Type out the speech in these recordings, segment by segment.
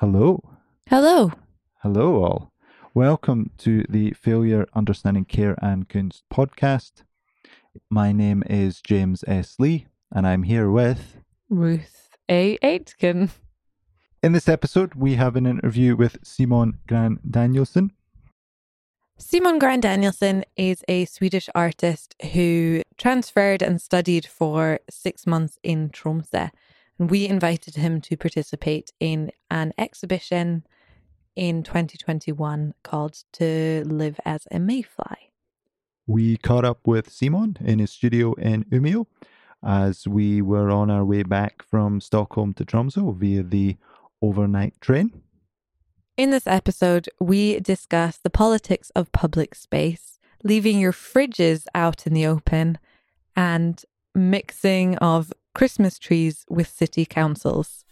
Hello. Hello. Hello, all. Welcome to the Failure Understanding Care and Kunst podcast. My name is James S. Lee, and I'm here with. Ruth A. Aitken. In this episode, we have an interview with Simon Gran Danielsson. Simon Gran Danielsson is a Swedish artist who transferred and studied for six months in Tromsø. We invited him to participate in an exhibition in 2021 called To Live as a Mayfly. We caught up with Simon in his studio in Umeå as we were on our way back from Stockholm to Tromsø via the overnight train. In this episode, we discuss the politics of public space, leaving your fridges out in the open, and mixing of Christmas trees with city councils.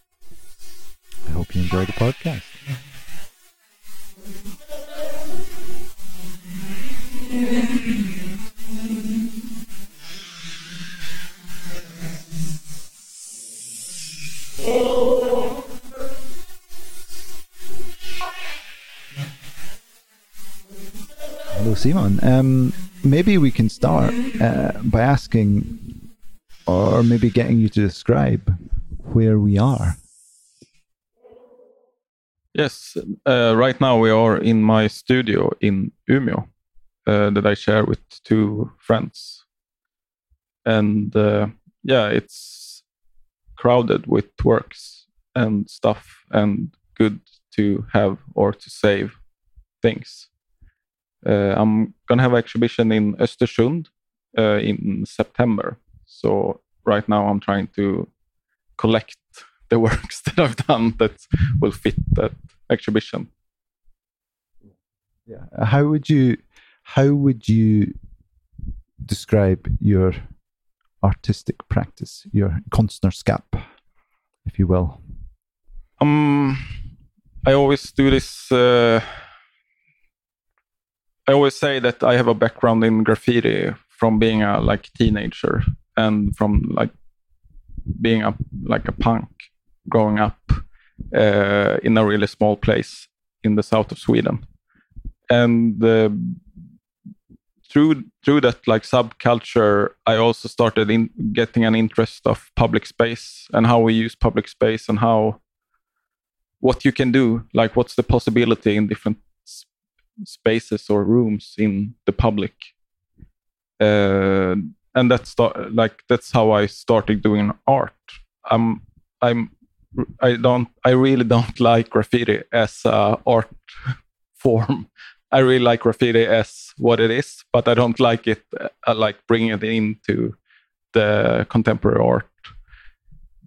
I hope you enjoy the podcast. Hello, Simon. Um, maybe we can start uh, by asking, or maybe getting you to describe where we are. Yes, uh, right now we are in my studio in Umeå uh, that I share with two friends. And uh, yeah, it's crowded with works and stuff and good to have or to save things. Uh, I'm gonna have an exhibition in Östersund uh, in September. So right now I'm trying to collect the works that I've done that will fit that exhibition. Yeah. How would you how would you describe your artistic practice, your konstnärskap, if you will? Um, I always do this. Uh, I always say that I have a background in graffiti from being a like teenager and from like being a like a punk growing up uh, in a really small place in the south of Sweden, and uh, through through that like subculture, I also started in getting an interest of public space and how we use public space and how what you can do, like what's the possibility in different spaces or rooms in the public. Uh, and that's like that's how I started doing art. I'm I'm I don't I really don't like graffiti as a art form. I really like graffiti as what it is, but I don't like it uh, like bringing it into the contemporary art.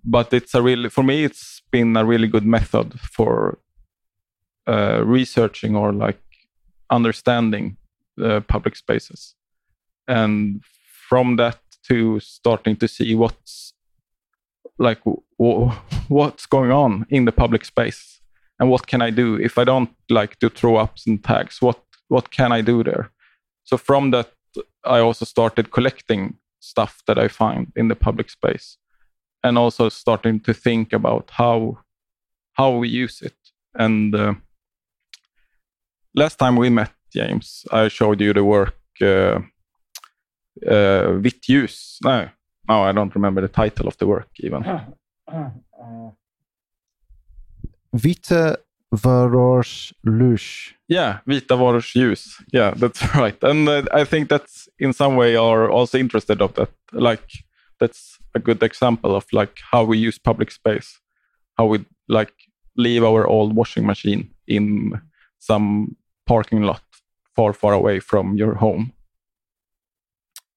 But it's a really for me it's been a really good method for uh, researching or like understanding the public spaces, and from that to starting to see what's like what's going on in the public space? And what can i do? If i don't like to throw ups and tags what what can i do there? So from that i also started collecting stuff that i find in the public space and also starting to think about how how we use it. And uh, last time we met james i showed you the work uh, uh, vitt ljus no no i don't remember the title of the work even Vita Varors Lush. Yeah, vita varors ljus. Yeah, that's right. And uh, I think that's in some way are also interested of that. Like that's a good example of like how we use public space, how we like leave our old washing machine in some parking lot far, far away from your home.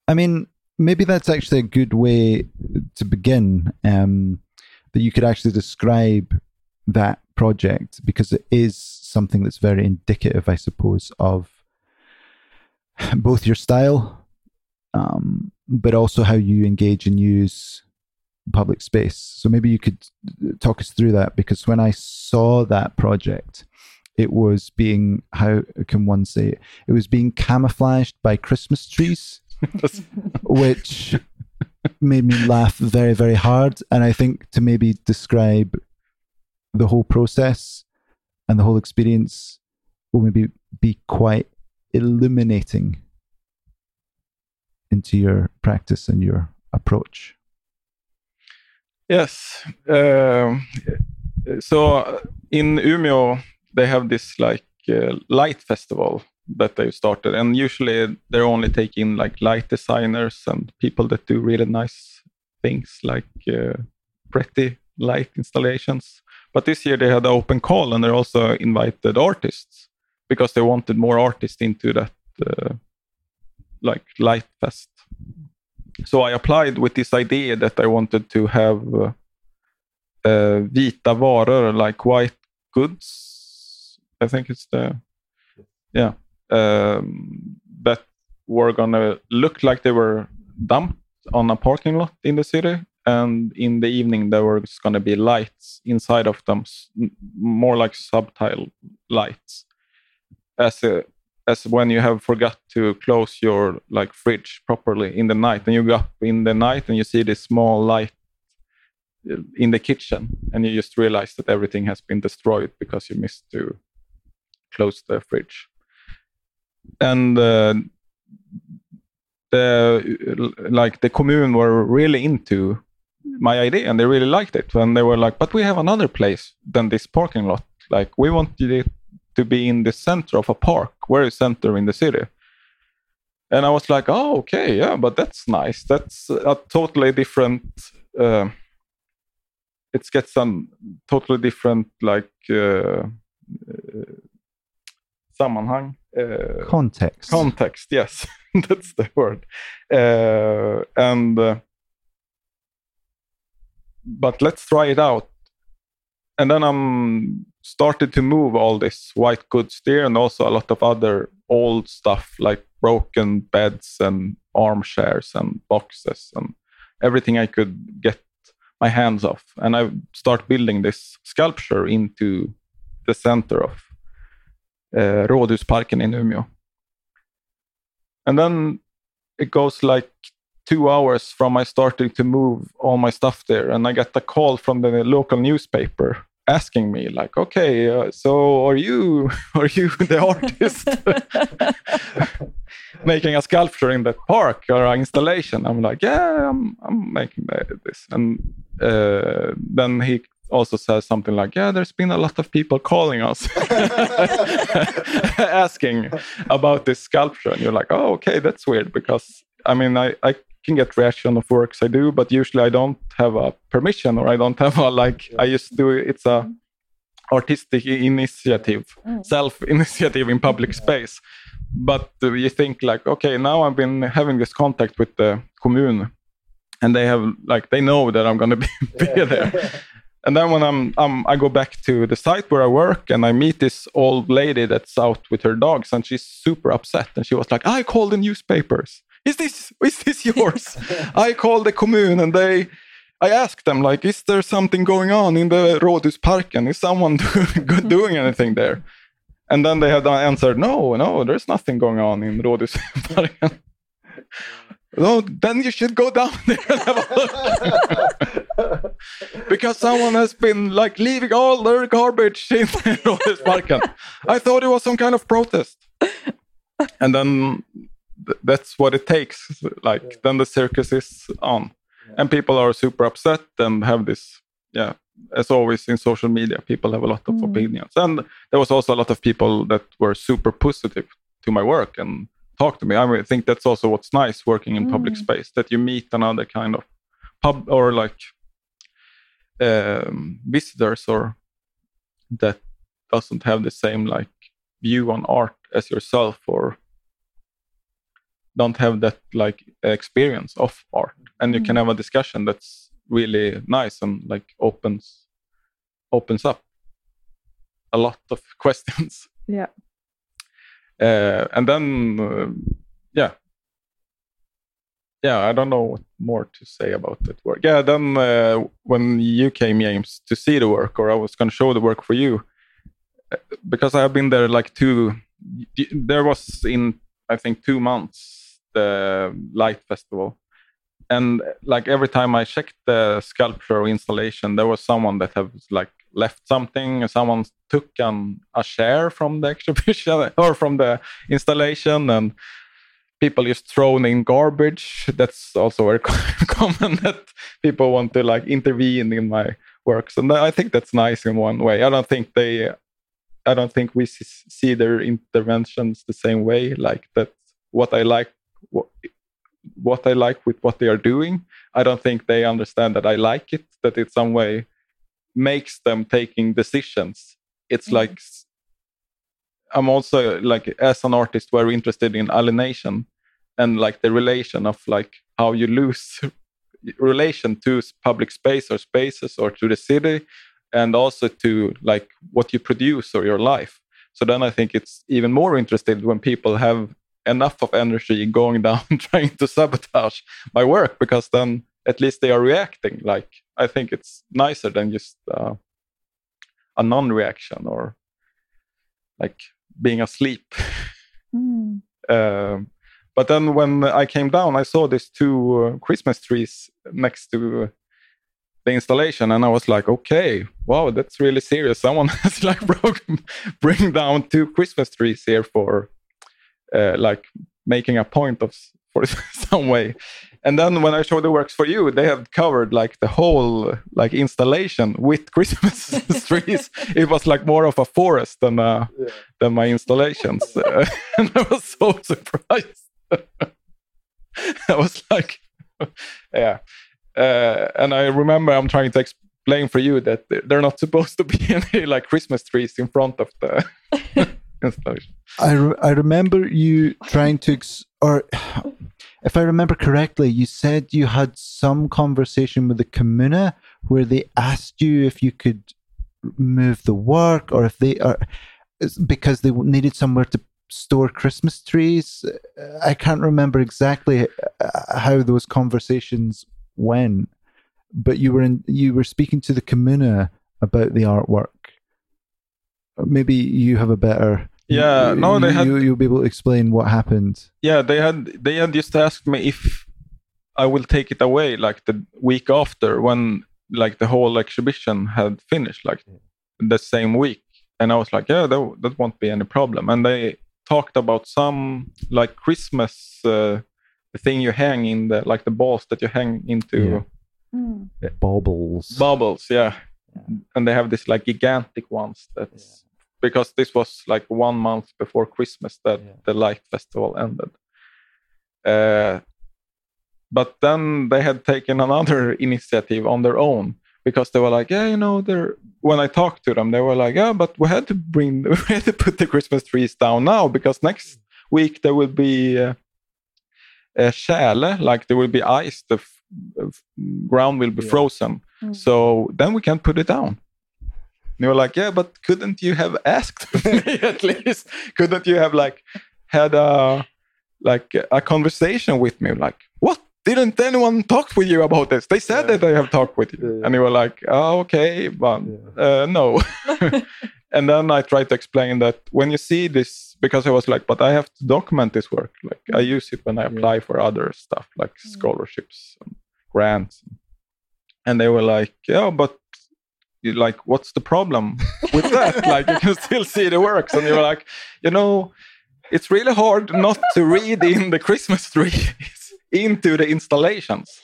I mean, maybe that's actually a good way to begin. Um, that you could actually describe that project because it is something that's very indicative, I suppose, of both your style, um, but also how you engage and use public space. So maybe you could talk us through that because when I saw that project, it was being how can one say it? It was being camouflaged by Christmas trees, which made me laugh very very hard. And I think to maybe describe the whole process, and the whole experience will maybe be quite illuminating into your practice and your approach. Yes. Um, so in Umeå, they have this like uh, light festival that they've started, and usually they're only taking like light designers and people that do really nice things, like uh, pretty light installations. But this year they had an open call, and they also invited artists because they wanted more artists into that uh, like light fest so I applied with this idea that I wanted to have uh, uh, vita varor, like white goods. I think it's the yeah um, that were gonna look like they were dumped on a parking lot in the city, and in the evening there was gonna be lights inside of them, more like subtle lights, as a as when you have forgot to close your like fridge properly in the night and you go up in the night and you see this small light uh, in the kitchen and you just realize that everything has been destroyed because you missed to close the fridge and uh, the like the commune were really into my idea and they really liked it and they were like but we have another place than this parking lot like we want it to be in the center of a park, very center in the city. And I was like, oh, okay, yeah, but that's nice. That's a totally different. Uh, it gets some totally different, like uh, uh, sammanhang. Uh, context. Context, yes, that's the word. Uh, and uh, but let's try it out. And then I'm started to move all this white goods there and also a lot of other old stuff like broken beds and armchairs and boxes and everything I could get my hands off. And I start building this sculpture into the center of uh, Rådhusparken in Umeå. And then it goes like two hours from my starting to move all my stuff there. And I get a call from the local newspaper asking me like okay uh, so are you are you the artist making a sculpture in that park or an installation i'm like yeah i'm, I'm making this and uh, then he also says something like yeah there's been a lot of people calling us asking about this sculpture and you're like oh okay that's weird because i mean i, I can get reaction of works I do, but usually I don't have a permission or I don't have a like. I just do it's a artistic initiative, mm. self initiative in public space. But you think like, okay, now I've been having this contact with the commune, and they have like they know that I'm gonna be, be there. And then when I'm, I'm, I go back to the site where I work and I meet this old lady that's out with her dogs and she's super upset and she was like, I called the newspapers is this is this yours? I called the commune and they I asked them like, is there something going on in the Rådhusparken? Is someone mm-hmm. doing anything there? And then they had uh, answered, no, no, there's nothing going on in Rådhusparken. no, then you should go down there and have a look. because someone has been like leaving all their garbage in Rådhusparken. I thought it was some kind of protest. And then that's what it takes. Like yeah. then the circus is on, yeah. and people are super upset and have this. Yeah, as always in social media, people have a lot of mm. opinions, and there was also a lot of people that were super positive to my work and talk to me. I, think that's also what's nice working in mm. public space that you meet another kind of pub or like um, visitors or that doesn't have the same like view on art as yourself or don't have that like experience of art and you mm. can have a discussion that's really nice and like opens opens up a lot of questions yeah uh, and then uh, yeah. Yeah i don't know what more to say about that work. Yeah then uh, when you came james to see the work or i was going to show the work for you uh, because i have been there like two there was in i think two months the light festival. And like every time i checked the sculpture or installation there was someone that have like left something. Someone took an, a share from the exhibition or from the installation, and people just thrown in garbage. That's also very common that people want to like intervene in my works, and I think that's nice in one way. I don't think they, I don't think we see their interventions the same way. Like that, what I like, what, what I like with what they are doing. I don't think they understand that I like it. That it some way makes them taking decisions. It's mm-hmm. like I'm also like as an artist very interested in alienation and like the relation of like how you lose relation to public space or spaces or to the city and also to like what you produce or your life so then i think it's even more interesting when people have enough of energy going down trying to sabotage my work because then at least they are reacting like i think it's nicer than just uh, a non-reaction or like being asleep mm. um, but then when I came down, I saw these two uh, Christmas trees next to the installation, and I was like, okay, wow, that's really serious. Someone has like broken, bring down two Christmas trees here for uh, like making a point of for some way. And then when I showed the works for you, they have covered like the whole like installation with Christmas trees. It was like more of a forest than uh, yeah. than my installations, and I was so surprised. I was like, yeah. Uh, and I remember I'm trying to explain for you that they're not supposed to be any like Christmas trees in front of the installation. I, re- I remember you trying to, ex- or if I remember correctly, you said you had some conversation with the Kommune where they asked you if you could move the work or if they are because they needed somewhere to store Christmas trees. I can't remember exactly uh, how those conversations went, but you were in you were speaking to the Kommune about the artwork. Maybe you have a better. Yeah, you, no, they had. You, you'll be able to explain what happened. Yeah, they had. They had just asked me if I will take it away, like the week after, when like the whole exhibition had finished, like the same week. And I was like, yeah, that, that won't be any problem. And they talked about some like Christmas uh, thing you hang in the like the balls that you hang into yeah. mm. baubles. Baubles, yeah. yeah. And they have this like gigantic ones that's yeah. Because this was like one month before Christmas that the light festival ended. Uh, but then they had taken another initiative on their own because they were like, yeah, you know, they're when I talked to them, they were like, yeah, but we had to bring, we had to put the Christmas trees down now because next week there will be uh, a tjäle, like there will be ice, the f- f- ground will be yeah. frozen. Mm. So then we can put it down. And they were like, yeah, but couldn't you have asked me at least? Couldn't you have like had a like a conversation with me? Like, what? didn't anyone talk with you about this? They said yeah. that they have talked with you. Yeah. And you were like, oh, okay, but uh, no. and then I tried to explain that when you see this, because I was like, but I have to document this work. Like I use it when I apply for other stuff like mm. scholarships and grants. And they were like, yeah, but like, what's the problem with that? like you can still see the works. And you were like, you know, it's really hard not to read in the Christmas tree into the installations.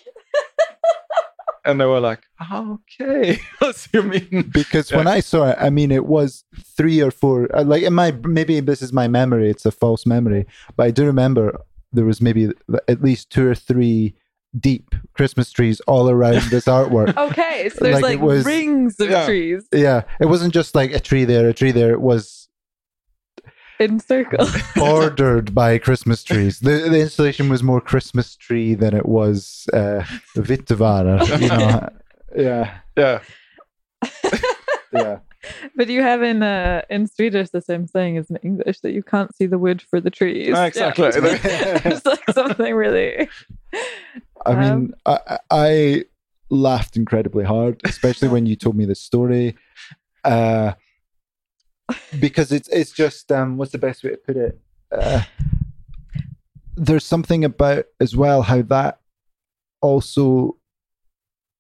and they were like, okay, what you mean? Because yeah. when I saw it, I mean, it was three or four, uh, like in my, maybe this is my memory, it's a false memory, but I do remember there was maybe at least two or three deep Christmas trees all around this artwork. okay, so there's like, like was, rings of yeah, trees. Yeah, it wasn't just like a tree there, a tree there. It was in circles. Bordered by Christmas trees. The, the installation was more Christmas tree than it was uh, You know, yeah, yeah, yeah. But you have in uh, in Swedish the same thing as in English that you can't see the wood for the trees. exactly. Yeah. it's like something really. I mean, um, I, I laughed incredibly hard, especially when you told me the story. Uh, because it's it's just um, what's the best way to put it? Uh, there's something about as well how that also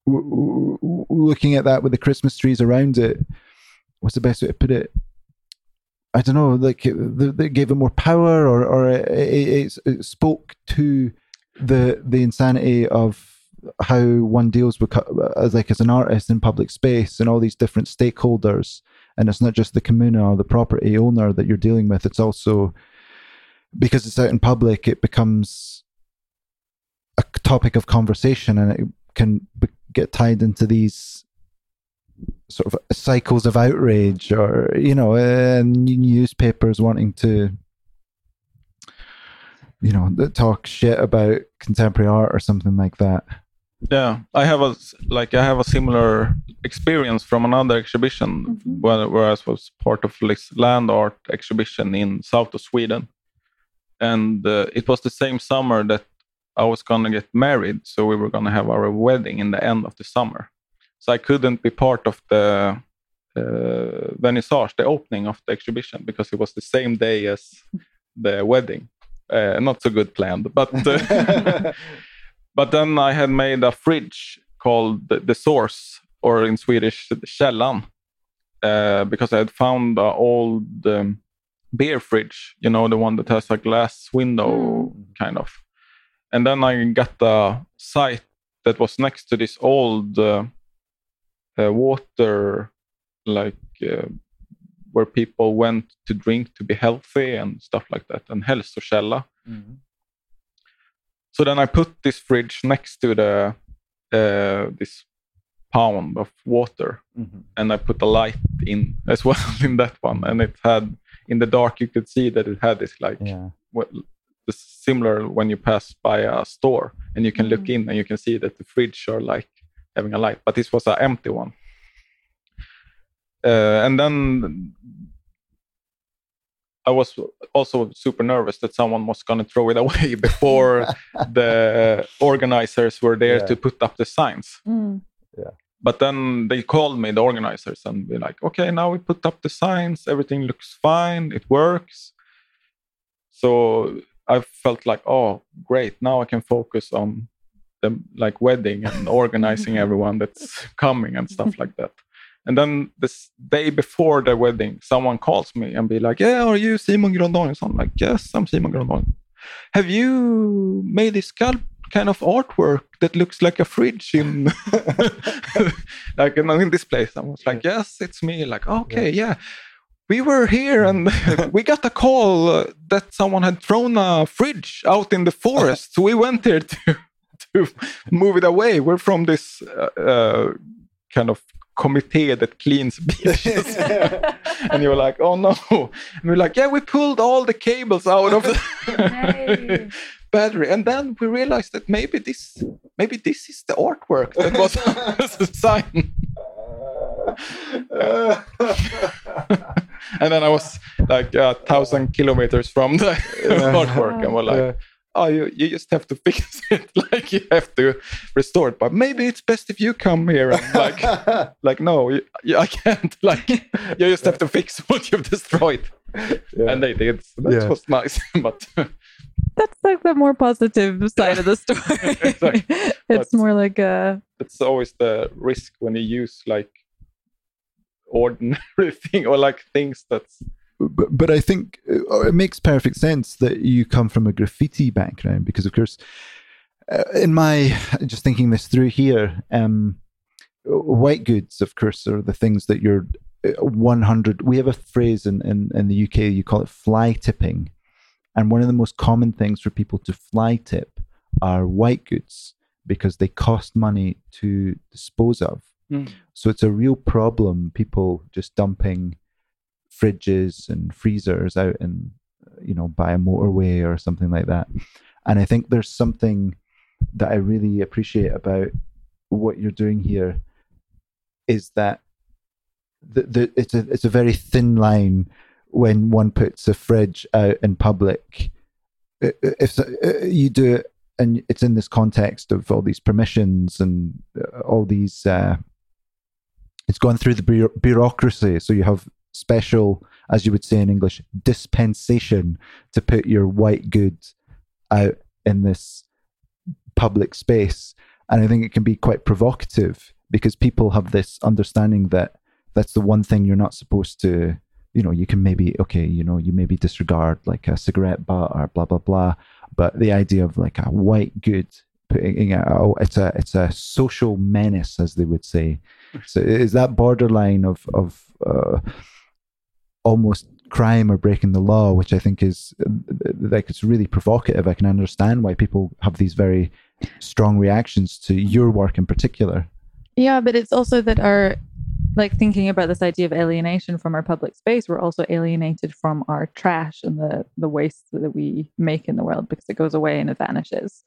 w- w- looking at that with the Christmas trees around it, what's the best way to put it? I don't know, like it, they gave it more power, or or it, it, it spoke to the the insanity of how one deals with as like as an artist in public space and all these different stakeholders. And it's not just the Kommune or the property owner that you're dealing with it's also because it's out in public it becomes a topic of conversation and it can be, get tied into these sort of cycles of outrage or you know uh, newspapers wanting to you know that talk shit about contemporary art or something like that? Yeah i have a like i have a similar experience from another exhibition mm-hmm. where, where i was part of this land art exhibition in south of sweden. And uh, it was the same summer that i was gonna get married so we were gonna have our wedding in the end of the summer. So i couldn't be part of the uh, vernissage the opening of the exhibition because it was the same day as the wedding uh, not so good planned but uh, But then I had made a fridge called the, the Source, or in Swedish, Källan, uh, because I had found an old um, beer fridge, you know, the one that has a glass window mm. kind of. And then I got a site that was next to this old uh, water, like uh, where people went to drink to be healthy and stuff like that, and Hälsokälla. Mm. So then I put this fridge next to the uh, this pound of water, mm-hmm. and I put a light in as well in that one, and it had in the dark you could see that it had this like yeah. what, the similar when you pass by a store and you can mm-hmm. look in and you can see that the fridge are like having a light, but this was an empty one. Uh, and then I was also super nervous that someone was going to throw it away before the organizers were there yeah. to put up the signs. Mm. Yeah. But then they called me, the organizers, and be like, "Okay, now we put up the signs. Everything looks fine. It works." So I felt like, "Oh, great! Now I can focus on the like wedding and organizing everyone that's coming and stuff like that." And then this day before the wedding, someone calls me and be like, "Yeah, are you Simon Grandin?" So I'm like, "Yes, I'm Simon Grandin." Have you made this sculpt kind of artwork that looks like a fridge in like in, in this place? I was like, "Yes, it's me." Like, okay, yeah. yeah. We were here and we got a call uh, that someone had thrown a fridge out in the forest. so we went there to to move it away. We're from this uh, uh, kind of committee that cleans beaches. and you're like, oh no. And we're like, yeah, we pulled all the cables out of the battery. And then we realized that maybe this maybe this is the artwork that was the sign. and then I was like a thousand kilometers from the artwork, and we're like, oh, you, you just have to fix it. like you have to restore it. But maybe it's best if you come here and like, like no, you, I can't. Like you just have to fix what you've destroyed. Yeah. And they did. So that yeah. was nice. but that's like the more positive side of the story. exactly. it's but more like a. It's always the risk when you use like ordinary thing or like things that's but, but I think uh, it makes perfect sense that you come from a graffiti background because, of course, uh, in my just thinking this through here, um, white goods, of course, are the things that you're uh, 100. We have a phrase in, in, in the UK, you call it fly tipping. And one of the most common things for people to fly tip are white goods because they cost money to dispose of. Mm. So it's a real problem, people just dumping fridges and freezers out in you know by a motorway or something like that. And i think there's something that i really appreciate about what you're doing here is that the, the, it's a it's a very thin line when one puts a fridge out in public. If you do it and it's in this context of all these permissions and uh, all these uh, it's gone through the bureaucracy. So you have special, as you would say in English, dispensation to put your white goods out in this public space. and I think it can be quite provocative because people have this understanding that that's the one thing you're not supposed to you know you can maybe okay you know you maybe disregard like a cigarette butt or blah blah blah but the idea of like a white good putting a, oh, it's a it's a social menace as they would say so is that borderline of of uh, almost crime or breaking the law which i think is like it's really provocative i can understand why people have these very strong reactions to your work in particular Yeah, but it's also that our like thinking about this idea of alienation from our public space, we're also alienated from our trash and the the waste that we make in the world because it goes away and it vanishes.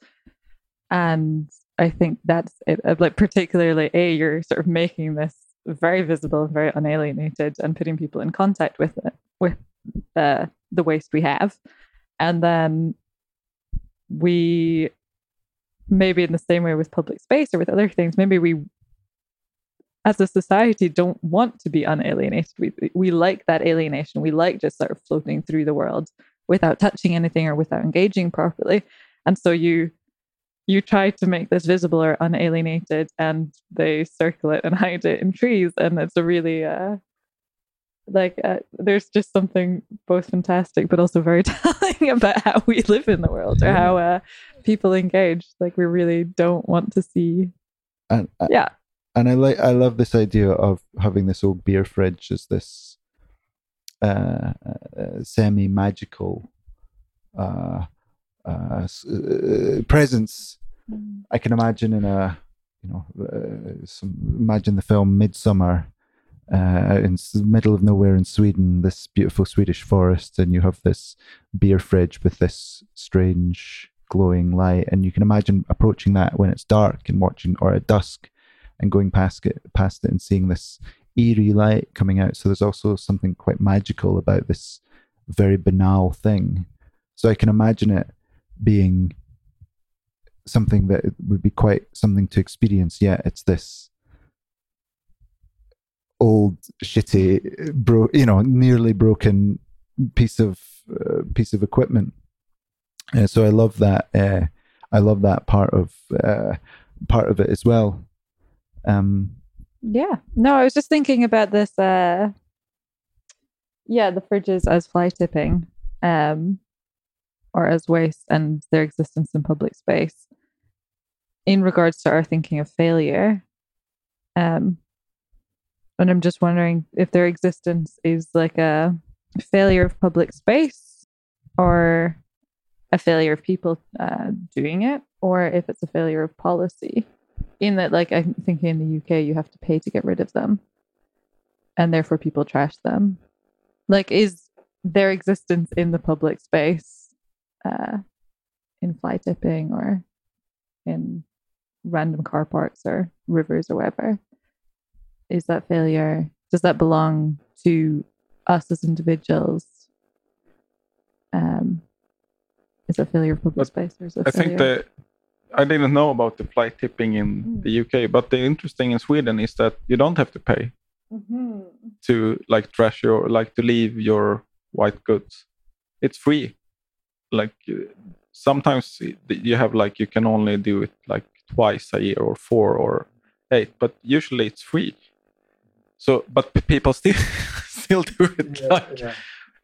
And I think that's it. uh, Like particularly, a you're sort of making this very visible very unalienated, and putting people in contact with it with the the waste we have, and then we maybe in the same way with public space or with other things, maybe we as a society don't want to be unalienated. We we like that alienation. We like just sort of floating through the world without touching anything or without engaging properly. And so you you try to make this visible or unalienated and they circle it and hide it in trees. And it's a really uh like uh, there's just something both fantastic but also very telling about how we live in the world or how uh, people engage like we really don't want to see and yeah and I like I love this idea of having this old beer fridge as this uh, uh, semi magical uh, uh, s- uh, presence. I can imagine in a you know uh, some, imagine the film Midsommar. Uh, in the middle of nowhere in Sweden, this beautiful Swedish forest, and you have this beer fridge with this strange glowing light, and you can imagine approaching that when it's dark and watching, or at dusk, and going past it past it and seeing this eerie light coming out so there's also something quite magical about this very banal thing so i can imagine it being something that would be quite something to experience. Yet it's this old shitty bro you know nearly broken piece of uh, piece of equipment. Uh, so i love that uh, i love that part of uh, part of it as well. Um Yeah. No, I was just thinking about this uh yeah, the fridges as fly tipping. Um or as waste and their existence in public space in regards to our thinking of failure. Um and I'm just wondering if their existence is like a failure of public space or a failure of people uh, doing it or if it's a failure of policy in that like i'm thinking in the uk you have to pay to get rid of them and therefore people trash them like is their existence in the public space uh in fly tipping or in random car parks or rivers or whatever is that failure does that belong to us as individuals um is that failure of public But space or is it I think that I didn't know about the fly tipping in Mm. the UK, but the interesting in Sweden is that you don't have to pay Mhm. to like trash your like to leave your white goods. It's free. Like uh, sometimes you have like you can only do it like twice a year or four or eight, but usually it's free. So, but people still still do it. like,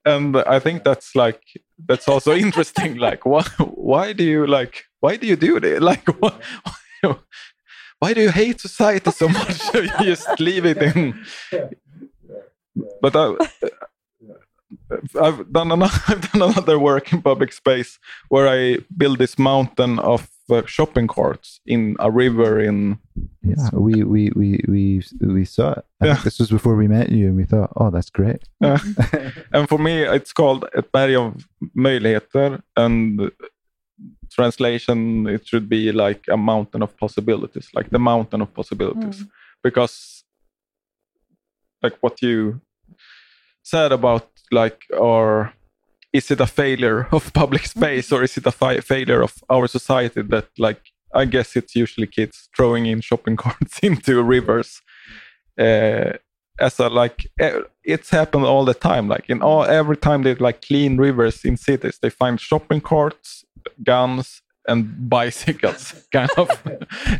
and I think that's like that's also interesting. Like, why why do you like why do you do this? Like, why, why do you hate society so much? you just leave it in. But I, I've done another, I've done another work in public space where I build this mountain of uh, shopping carts in a river in Yeah, we we we we we saw it. I Yeah. this was before we met you, and we thought, oh, that's great. Uh, and for me it's called ett berg av möjligheter and translation it should be like a mountain of possibilities like the mountain of possibilities because like what you said about like or is it a failure of public space or is it a fi- failure of our society that like i guess it's usually kids throwing in shopping carts into rivers uh, as a like it's happened all the time like in all every time they like clean rivers in cities they find shopping carts guns and bicycles, kind of.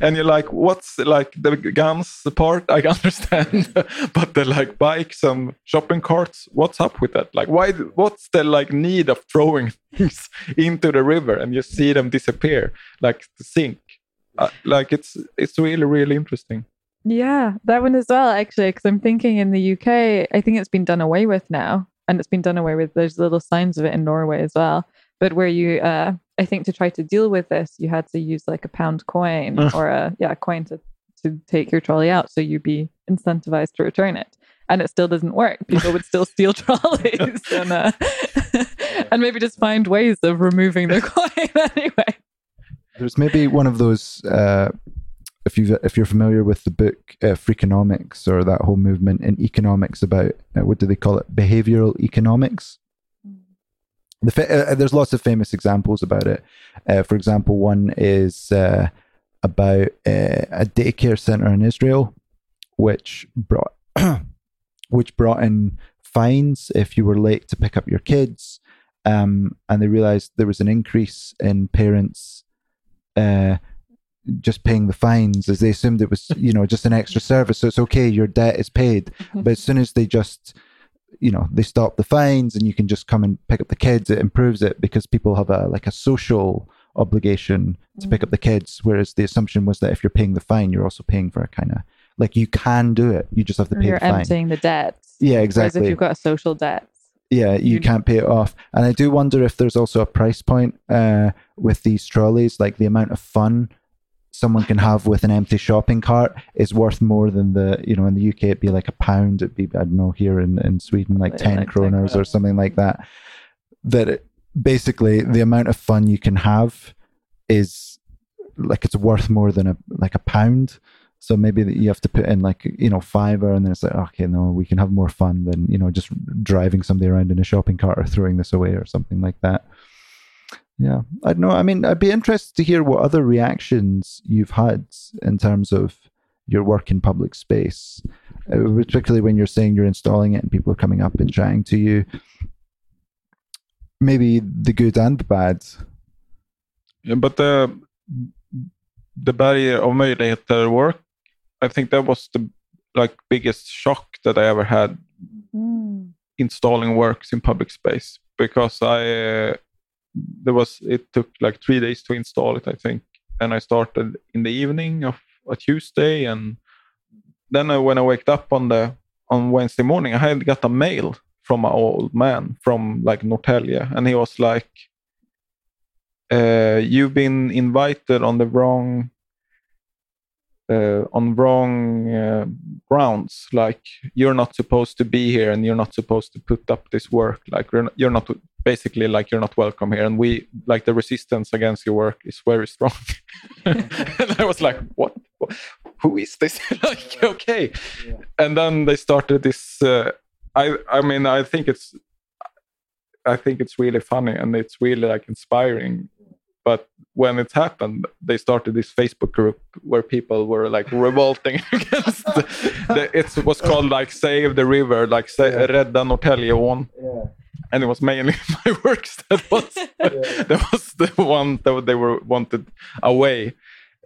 and you're like, what's like the guns part? I understand, but the like bikes and shopping carts, what's up with that? Like, why? What's the like need of throwing things into the river and you see them disappear, like sink? Uh, like it's it's really really interesting. Yeah, that one as well, actually, because I'm thinking in the UK, I think it's been done away with now. And it's been done away with. There's little signs of it in Norway as well. But where you, uh, I think to try to deal with this, you had to use like a pound coin or a, yeah, coin to, to take your trolley out. So you'd be incentivized to return it. And it still doesn't work. People would still steal trolleys and, uh, and maybe just find ways of removing the coin anyway. There's maybe one of those uh, if you if you're familiar with the book uh, Freakonomics or that whole movement in economics about uh, what do they call it behavioral economics. The fa- uh, there's lots of famous examples about it. Uh, for example, one is uh, about uh, a daycare center in Israel, which brought which brought in fines if you were late to pick up your kids, um, and they realized there was an increase in parents just paying the fines as they assumed it was you know just an extra service. So it's okay your debt is paid. But as soon as they just you know they stop the fines and you can just come and pick up the kids. It improves it because people have a like a social obligation to pick up the kids. Whereas the assumption was that if you're paying the fine you're also paying for a kind of like you can do it. You just have to pay you're the fine. emptying the debt. yeah exactly if you've got a social debt, yeah you you- can't pay it off. And i do wonder if there's also a price point uh, with these trolleys like the amount of fun someone can have with an empty shopping cart is worth more than the you know in the uk it'd be like a pound it'd be i don't know here in, in sweden like Yeah, 10 like kroners or something like that. That it, basically the amount of fun you can have is like it's worth more than a like a pound. So maybe that you have to put in like you know fiver and then it's like okay no we can have more fun than you know just driving somebody around in a shopping cart or throwing this away or something like that yeah. I don't know. I mean i'd be interested to hear what other reactions you've had in terms of your work in public space uh, particularly when you're saying you're installing it and people are coming up and chatting to you. Maybe the good and the bad. Yeah, but the the berg av möjligheter work, I think that was the like biggest shock that I ever had installing works in public space because I uh, there was it took like three days to install it I think. And I started in the evening of a Tuesday and then I, when I waked up on the on Wednesday morning I had got a mail from an old man from like Norrtälje. And he was like uh, you've been invited on the wrong uh, on wrong uh, grounds. Like you're not supposed to be here and you're not supposed to put up this work. Like you're not, you're not basically like you're not welcome here. And we like the resistance against your work is very strong. And i was like what? Who is this? Like okay. And then they started this uh, i i mean i think it's i think it's really funny and it's really like inspiring but when it happened they started this facebook group where people were like revolting against the, it was called like save the river like say, rädda Norrtäljeån and it was mainly my works that was that was the one that they were wanted away.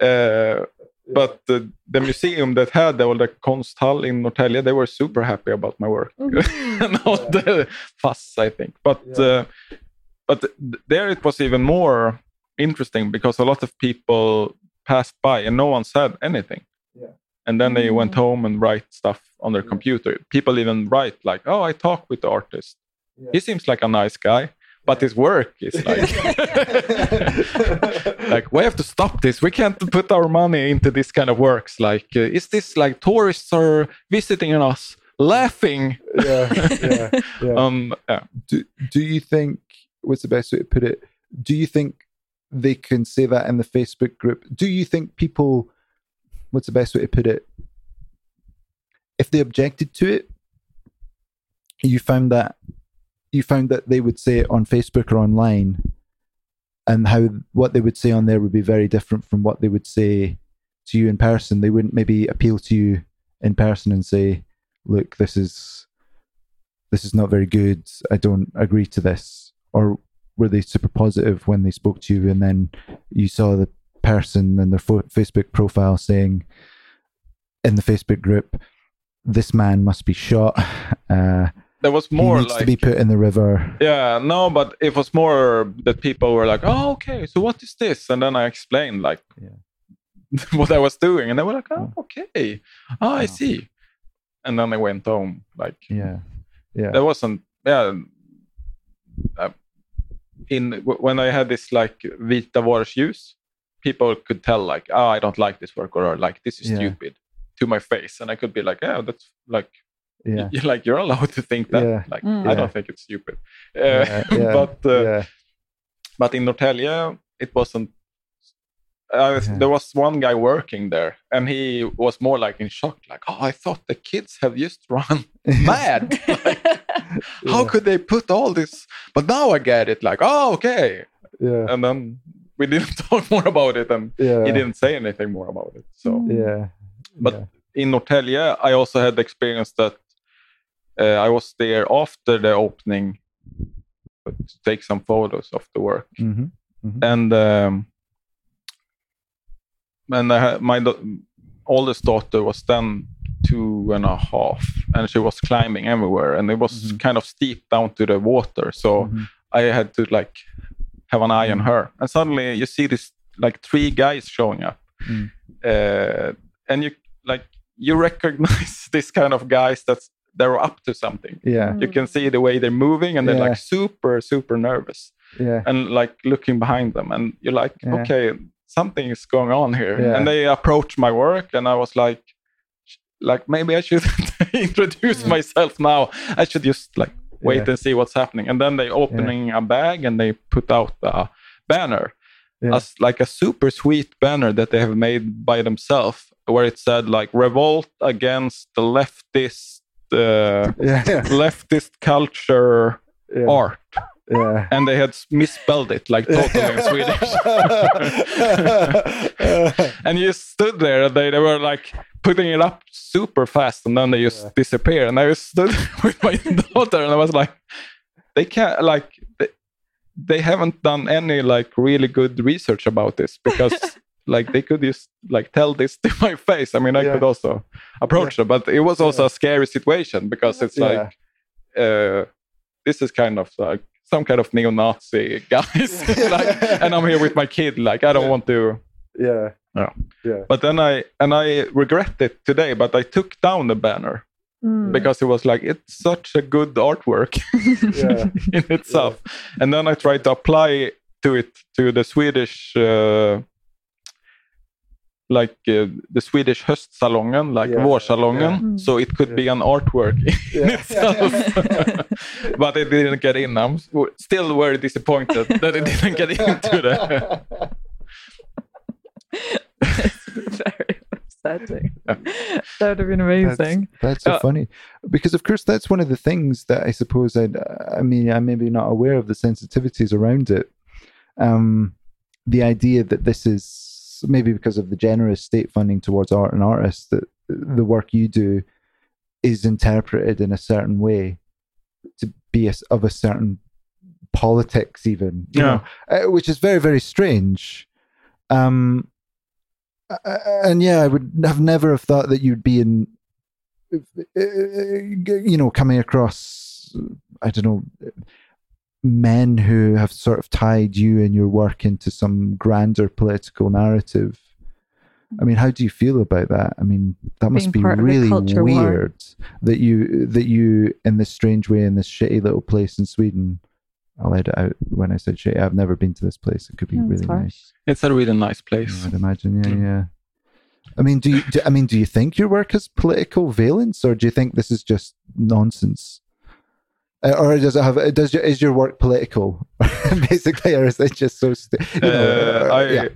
Uh, but the, the museum that had the, the konsthall in Norrtälje, they were super happy about my work. And all the fuss, I think. But uh, but th- there it was even more interesting because a lot of people passed by and no one said anything. And then they went home and write stuff on their computer. People even write like, "Oh, I talked with the artist. He seems like a nice guy." But his work is like, like we have to stop this. We can't put our money into this kind of works. Like, uh, is this like tourists are visiting us, laughing? yeah yeah yeah Um, yeah. do, do you think what's the best way to put it do you think they can say that in the facebook group. Do you think people what's the best way to put it? If they objected to it you found that you found that they would say it on facebook or online and how what they would say on there would be very different from what they would say to you in person. They wouldn't maybe appeal to you in person and say look this is this is not very good. I don't agree to this. Or were they super positive when they spoke to you, and then you saw the person and their fo- Facebook profile saying in the Facebook group, "This man must be shot. Uh, There was he more needs like to be put in the river." Yeah, no, but it was more that people were like, "Oh, okay, so what is this?" And then I explained like Yeah. what I was doing, and they were like, "Oh, okay, oh, I see." And then I went home. Like Yeah, yeah, there wasn't, yeah. Uh, in when I had this like Vita Vars use, people could tell like, "Oh, I don't like this work," or like, "This is Yeah. stupid," to my face, and I could be like, "Yeah, that's like." yeah, y- like you're allowed to think that. Yeah. Like Mm. I don't think it's stupid. Uh, yeah, yeah, but uh, yeah, but in Norrtälje, it wasn't. Uh, Yeah. There was one guy working there, and he was more like in shock, like, "Oh, I thought the kids have just run mad. Like, How could they put all this?" But now I get it. Like, oh, okay. yeah, And then we didn't talk more about it, and yeah, he didn't say anything more about it. So yeah, But- yeah. in Norrtälje, I also had the experience that uh, I was there after the opening to take some photos of the work, Mhm. and um, and I had, my oldest daughter was then two and a half, and she was climbing everywhere, and it was Mhm. kind of steep down to the water, so Mhm. I had to like have an eye on Mm. her. And suddenly you see this like three guys showing up, Mm. uh, and you like you recognize this kind of guys that's they're up to something. yeah, You can see the way they're moving, and they're Yeah. like super super nervous, yeah, and like looking behind them, and you're like, Yeah. okay, something is going on here. Yeah. And they approach my work, and I was like. Like maybe I should introduce myself now. I should just like wait Yeah. and see what's happening. And then they opening a bag and they put out a banner, Yeah. as like a super sweet banner that they have made by themselves, where it said like "Revolt against the leftist, uh, yeah, yeah, leftist culture yeah, art," yeah. and they had misspelled it like totally in Swedish. and you stood there, and they, they were like putting it up super fast, and then they just Yeah. disappear. And I stood with my daughter, and I was like, they can't like they, they haven't done any like really good research about this because like they could just like tell this to my face. I mean, I Yeah. could also approach them, but it was also a scary situation because it's Yeah. like uh, this is kind of like some kind of neo-Nazi guys, like, and I'm here with my kid. Like I don't Yeah. want to. yeah, Yeah. yeah, But then I and I regret it today. But I took down the banner Mm. because it was like it's such a good artwork yeah, in itself. And then I tried to apply to it to the Swedish. Uh, like uh, the Swedish höstsalongen, like Yeah, vårsalongen, yeah. Mm. so it could be an artwork in Yeah. itself. but it didn't get in. I'm still very disappointed that it didn't get into the. it's very upsetting. Yeah. That would have been amazing. That's so Uh, funny because, of course, that's one of the things that I suppose I. I mean, I'm maybe not aware of the sensitivities around it. Um, the idea that this is maybe because of the generous state funding towards art and artists that the work you do is interpreted in a certain way to be a, of a certain politics, even you know, uh, which is very very strange. Um, uh, and yeah, I would have never have thought that you'd be in, uh, you know, coming across, I don't know, men who have sort of tied you and your work into some grander political narrative. I mean, how do you feel about that? I mean, that must Being be part of a really culture war. weird that you that you in this strange way in this shitty little place in Sweden. I'll edit out when I said shitty. I've never been to this place. It could be Yeah, really harsh. nice. It's a really nice place. I'd imagine. Yeah, Mm. yeah. I mean, do you? Do, I mean, do you think your work has political valence, or do you think this is just nonsense? Uh, or does it have? Does your, is your work political, basically, or is it just so? St- you know, Uh, uh, I yeah.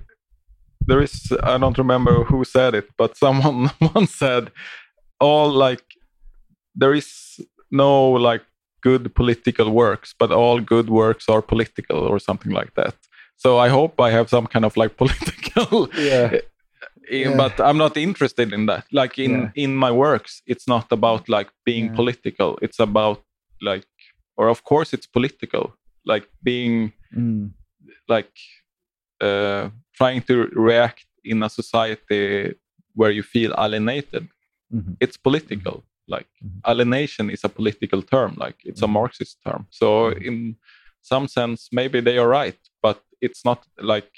there is I don't remember who said it, but someone once said all like there is no like good political works, but all good works are political or something like that. So I hope I have some kind of like political yeah, in- Yeah. but I'm not interested in that. Like in Yeah. in my works, it's not about like being Yeah. political. It's about like or of course it's political like being Mm. like uh, trying to react in a society where you feel alienated Mhm. it's political like Mhm. alienation is a political term like it's a Mhm. marxist term so Mhm. in some sense maybe they are right but it's not like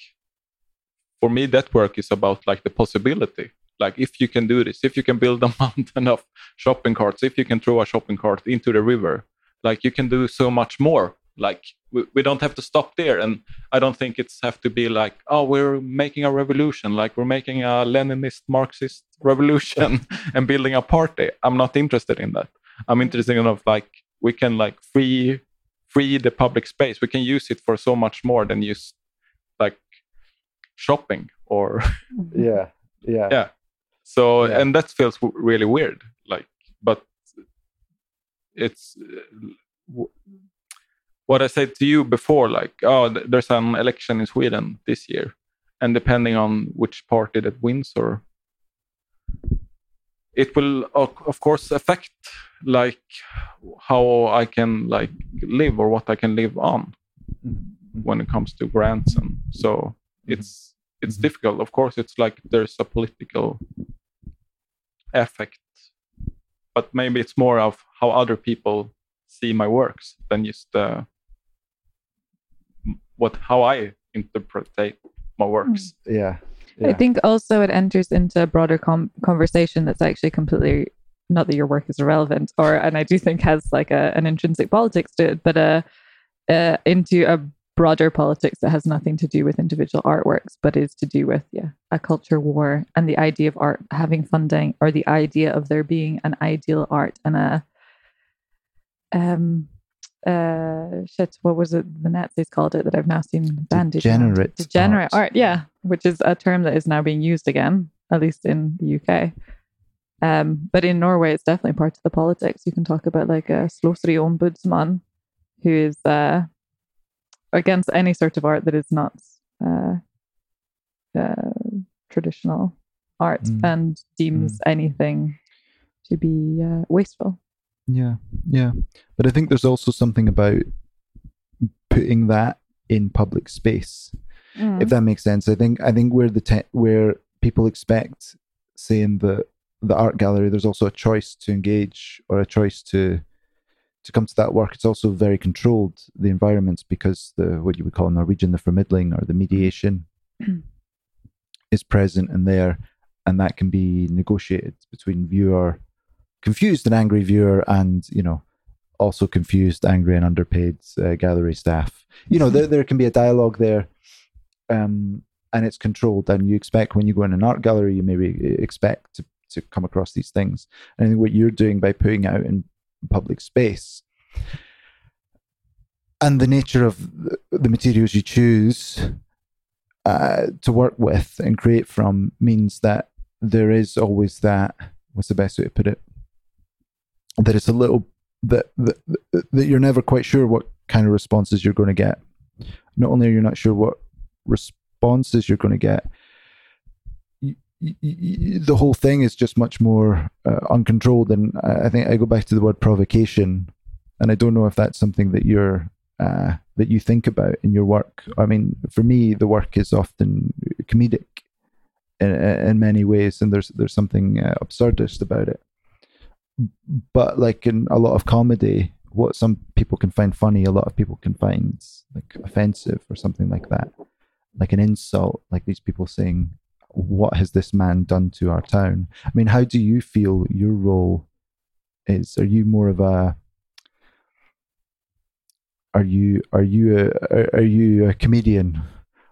for me that work is about like the possibility like if you can do this if you can build a mountain of shopping carts if you can throw a shopping cart into the river like you can do so much more like we, we don't have to stop there and i don't think it's have to be like oh we're making a revolution like we're making a leninist marxist revolution and building a party i'm not interested in that i'm interested in of like we can like free free the public space we can use it for so much more than just like shopping or Yeah. Yeah. Yeah. so Yeah. and that feels w- really weird like but it's what i said to you before like oh there's an election in sweden this year and depending on which party that wins or it will of course affect like how i can like live or what i can live on Mhm. when it comes to grants and so it's it's Mhm. difficult of course it's like there's a political effect but maybe it's more of how other people see my works than just uh, what how i interpret my works. Yeah. I think also it enters into a broader com- conversation that's actually completely not that your work is irrelevant, or and I do think has like a, an intrinsic politics to it, but uh, uh, into a broader politics that has nothing to do with individual artworks, but is to do with yeah a culture war and the idea of art having funding, or the idea of there being an ideal art and a um uh shit what was it the nazis called it that i've now seen bandaged around? Degenerate degenerate art. art. yeah which is a term that is now being used again at least in the uk um but in norway it's definitely part of the politics you can talk about like a sløseri ombudsman who is uh against any sort of art that is not uh, uh traditional art Mm. and deems anything to be uh, wasteful Yeah, yeah. But I think there's also something about putting that in public space, if that makes sense. I think I think where the te- where people expect, say in the the art gallery, there's also a choice to engage or a choice to to come to that work. It's also very controlled the environments because the what you would call in Norwegian the formidling or the mediation is present and there, and that can be negotiated between viewer confused and angry viewer and you know also confused angry and underpaid uh, gallery staff you know there, there can be a dialogue there um and it's controlled and you expect when you go in an art gallery you maybe expect to, to come across these things and I think what you're doing by putting out in public space. And the nature of the- materials you choose uh, to work with and create from means that there is always that what's the best way to put it? That it's a little that that, that you're never quite sure what kind of responses you're going to get. Not only are you not sure what responses you're going to get the whole thing is just much more uh, uncontrolled and I I think I go back to the word provocation and I don't know if that's something that you're uh, that you think about in your work. I mean for me the work is often comedic in, in many ways and there's there's something uh, absurdist about it. But like in a lot of comedy what some people can find funny a lot of people can find like offensive or something like that. Like an insult like these people saying what has this man done to our town? I mean how do you feel your role is? Are you more of a are you are you a are, are you a comedian?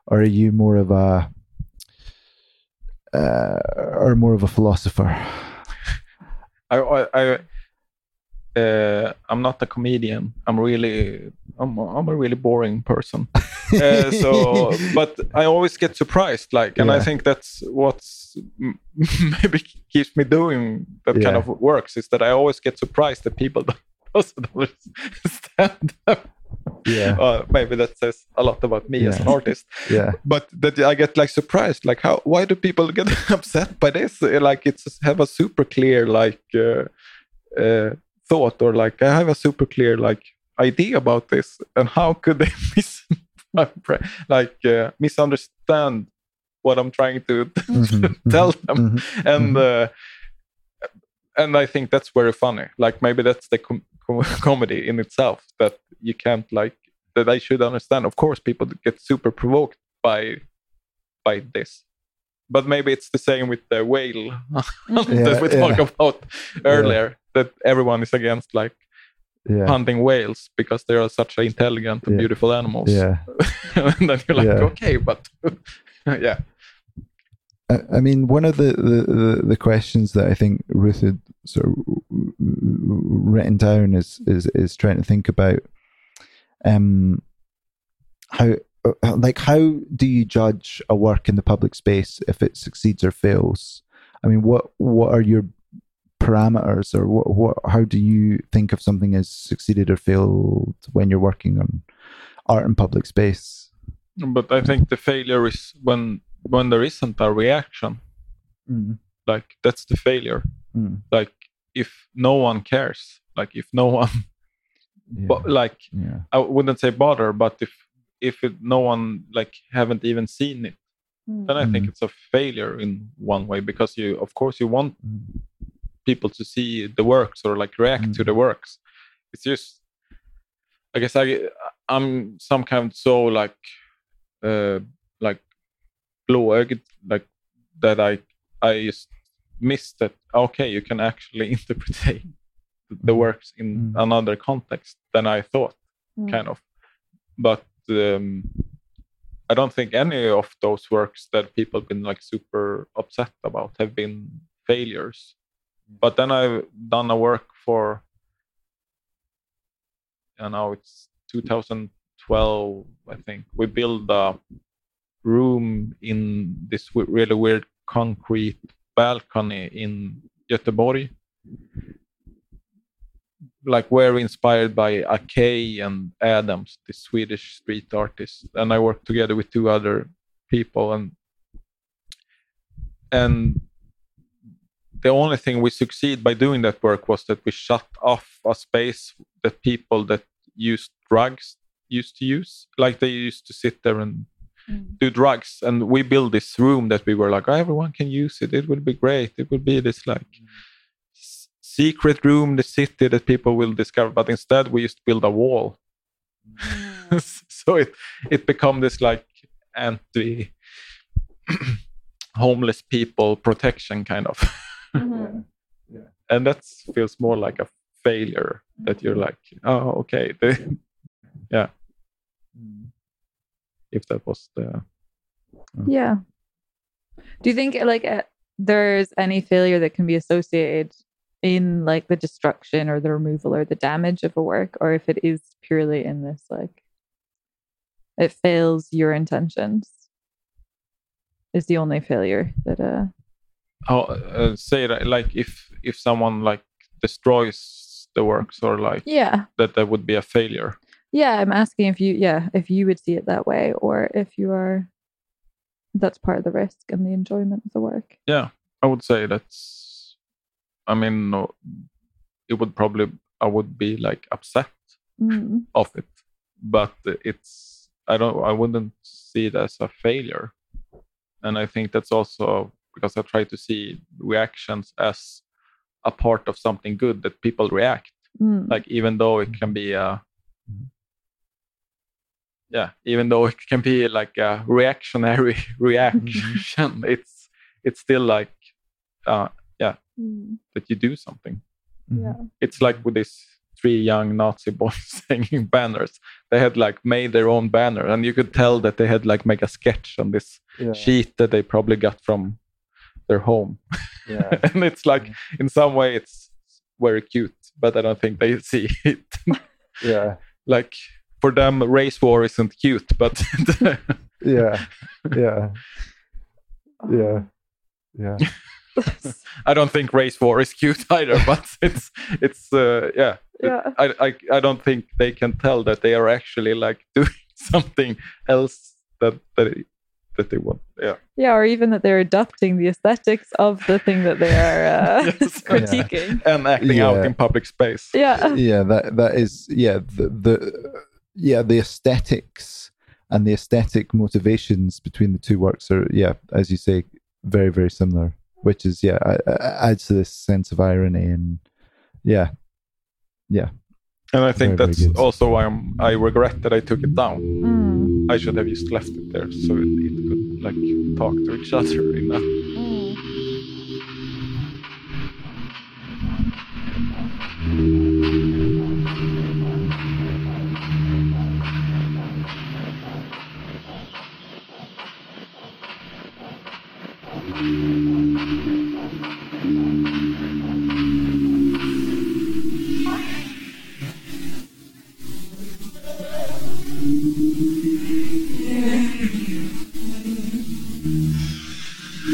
Or are you more of a uh, or more of a philosopher? I, I, I uh, I'm not a comedian. I'm really, I'm, I'm a really boring person. uh, so, but I always get surprised. Like, and I think that's what's maybe keeps me doing that kind of works is that I always get surprised that people don't doesn't stand up. yeah Uh, maybe that says a lot about me as an artist yeah but that I get like surprised, like how why do people get upset by this? Like it's have a super clear like uh, uh, thought, or like I have a super clear like idea about this, and how could they mis- like uh, misunderstand what I'm trying to Mhm, tell mhm, them? mhm. and uh, and I think that's very funny. Like maybe that's the com- com- comedy in itself that you can't like that. I should understand. Of course, people get super provoked by by this, but maybe it's the same with the whale that we Yeah, talked yeah. about earlier. That everyone is against like Yeah. hunting whales because they are such intelligent and Yeah. beautiful animals. Yeah. and then you're like, Yeah. okay, but yeah. I I mean, one of the, the, the, the questions that I think Ruth had sort of written down is is is trying to think about um how uh, like how do you judge a work in the public space if it succeeds or fails? I mean, what what are your parameters, or what what how do you think of something as succeeded or failed when you're working on art in public space? But I think the failure is when when there isn't a reaction. Like that's the failure. Mm. Like if no one cares, like if no one, Yeah. but like yeah. I wouldn't say bother, but if if it, no one like haven't even seen it, then I think Mhm. it's a failure in one way because you, of course, you want Mm. People to see the works or like react to Mm. the works. It's just, I guess I I'm some kind of so like, uh, like blåögd, like that I I just miss that. Okay, you can actually interpret the Mm. works in Mm. another context than I thought, kind of. But um, I don't think any of those works that people have been like super upset about have been failures. But then I've done a work for, and now it's 2012, I think. We built a room in this really weird concrete balcony in Göteborg. Like we're inspired by Akay and Adams, the Swedish street artist, and I worked together with two other people, and and the only thing we succeed by doing that work was that we shut off a space that people that used drugs used to use, like they used to sit there and mm. do drugs, and we built this room that we were like, oh, everyone can use it. It will be great. It will be this like mm. s- secret room, the city that people will discover. But instead, we just build a wall. Mm. so it it become this like anti homeless people protection kind of. Mhm. and that feels more like a failure that you're like, oh, okay, yeah. If that was the Yeah. Do you think like uh, there's any failure that can be associated in like the destruction or the removal or the damage of a work, or if it is purely in this like it fails your intentions? Is the only failure that uh how uh, say that like if if someone like destroys the works or like yeah that that would be a failure. yeah i'm asking if you yeah if you would see it that way or if you are that's part of the risk and the enjoyment of the work Yeah, I would say that's. I mean, no, it would probably I would be like upset Mm. of it, but it's I don't I wouldn't see it as a failure, and I think that's also because I try to see reactions as a part of something good that people react Mm. like even though it can be a yeah even though it can be like a reactionary reaction it's it's still like uh Mm. that you do something yeah it's like with these three young nazi boys hanging banners they had like made their own banner and you could tell that they had like make a sketch on this Yeah. sheet that they probably got from their home Yeah. and it's like in some way it's very cute but i don't think they see it Yeah. like for them race war isn't cute but Yeah. Yeah. Yeah. Yeah. i don't think race war is cute either but it's it's uh, yeah yeah I, I i don't think they can tell that they are actually like doing something else that that, that they want. Yeah. Yeah, or even that they're adopting the aesthetics of the thing that they are uh, Yes. critiquing. And acting out in public space. Yeah. yeah that that is yeah the the yeah the aesthetics and the aesthetic motivations between the two works are yeah as you say very very similar which is yeah a- a- adds to this sense of irony and yeah yeah And I think Very, very that's good. also why I'm, I regret that I took it down. Mm. I should have just left it there so it, it could like talk to each other in that. we're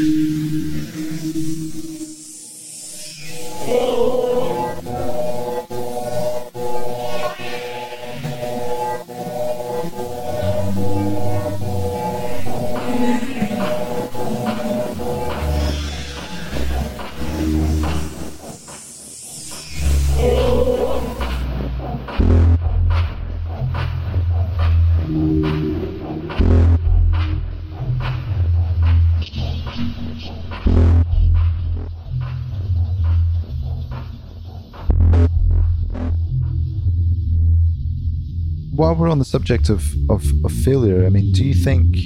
on the subject of, of, of failure, I mean, do you think?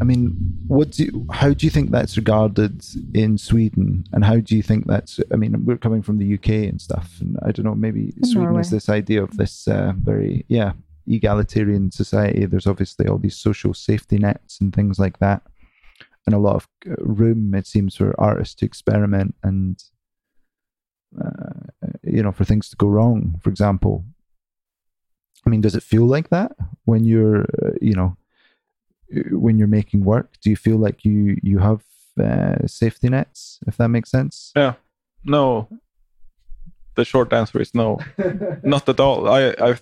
I mean, what do you, how do you think that's regarded in Sweden, and how do you think that's? I mean, we're coming from the UK and stuff, and I don't know. Maybe Sweden Norway. is this idea of this uh, very yeah egalitarian society. There's obviously all these social safety nets and things like that, and a lot of uh, room it seems for artists to experiment and uh, you know for things to go wrong. For example, I mean, does it feel like that when you're, uh, you know, uh, when you're making work? Do you feel like you you have uh, safety nets, if that makes sense? Yeah. No. The short answer is no. Not at all. I, I,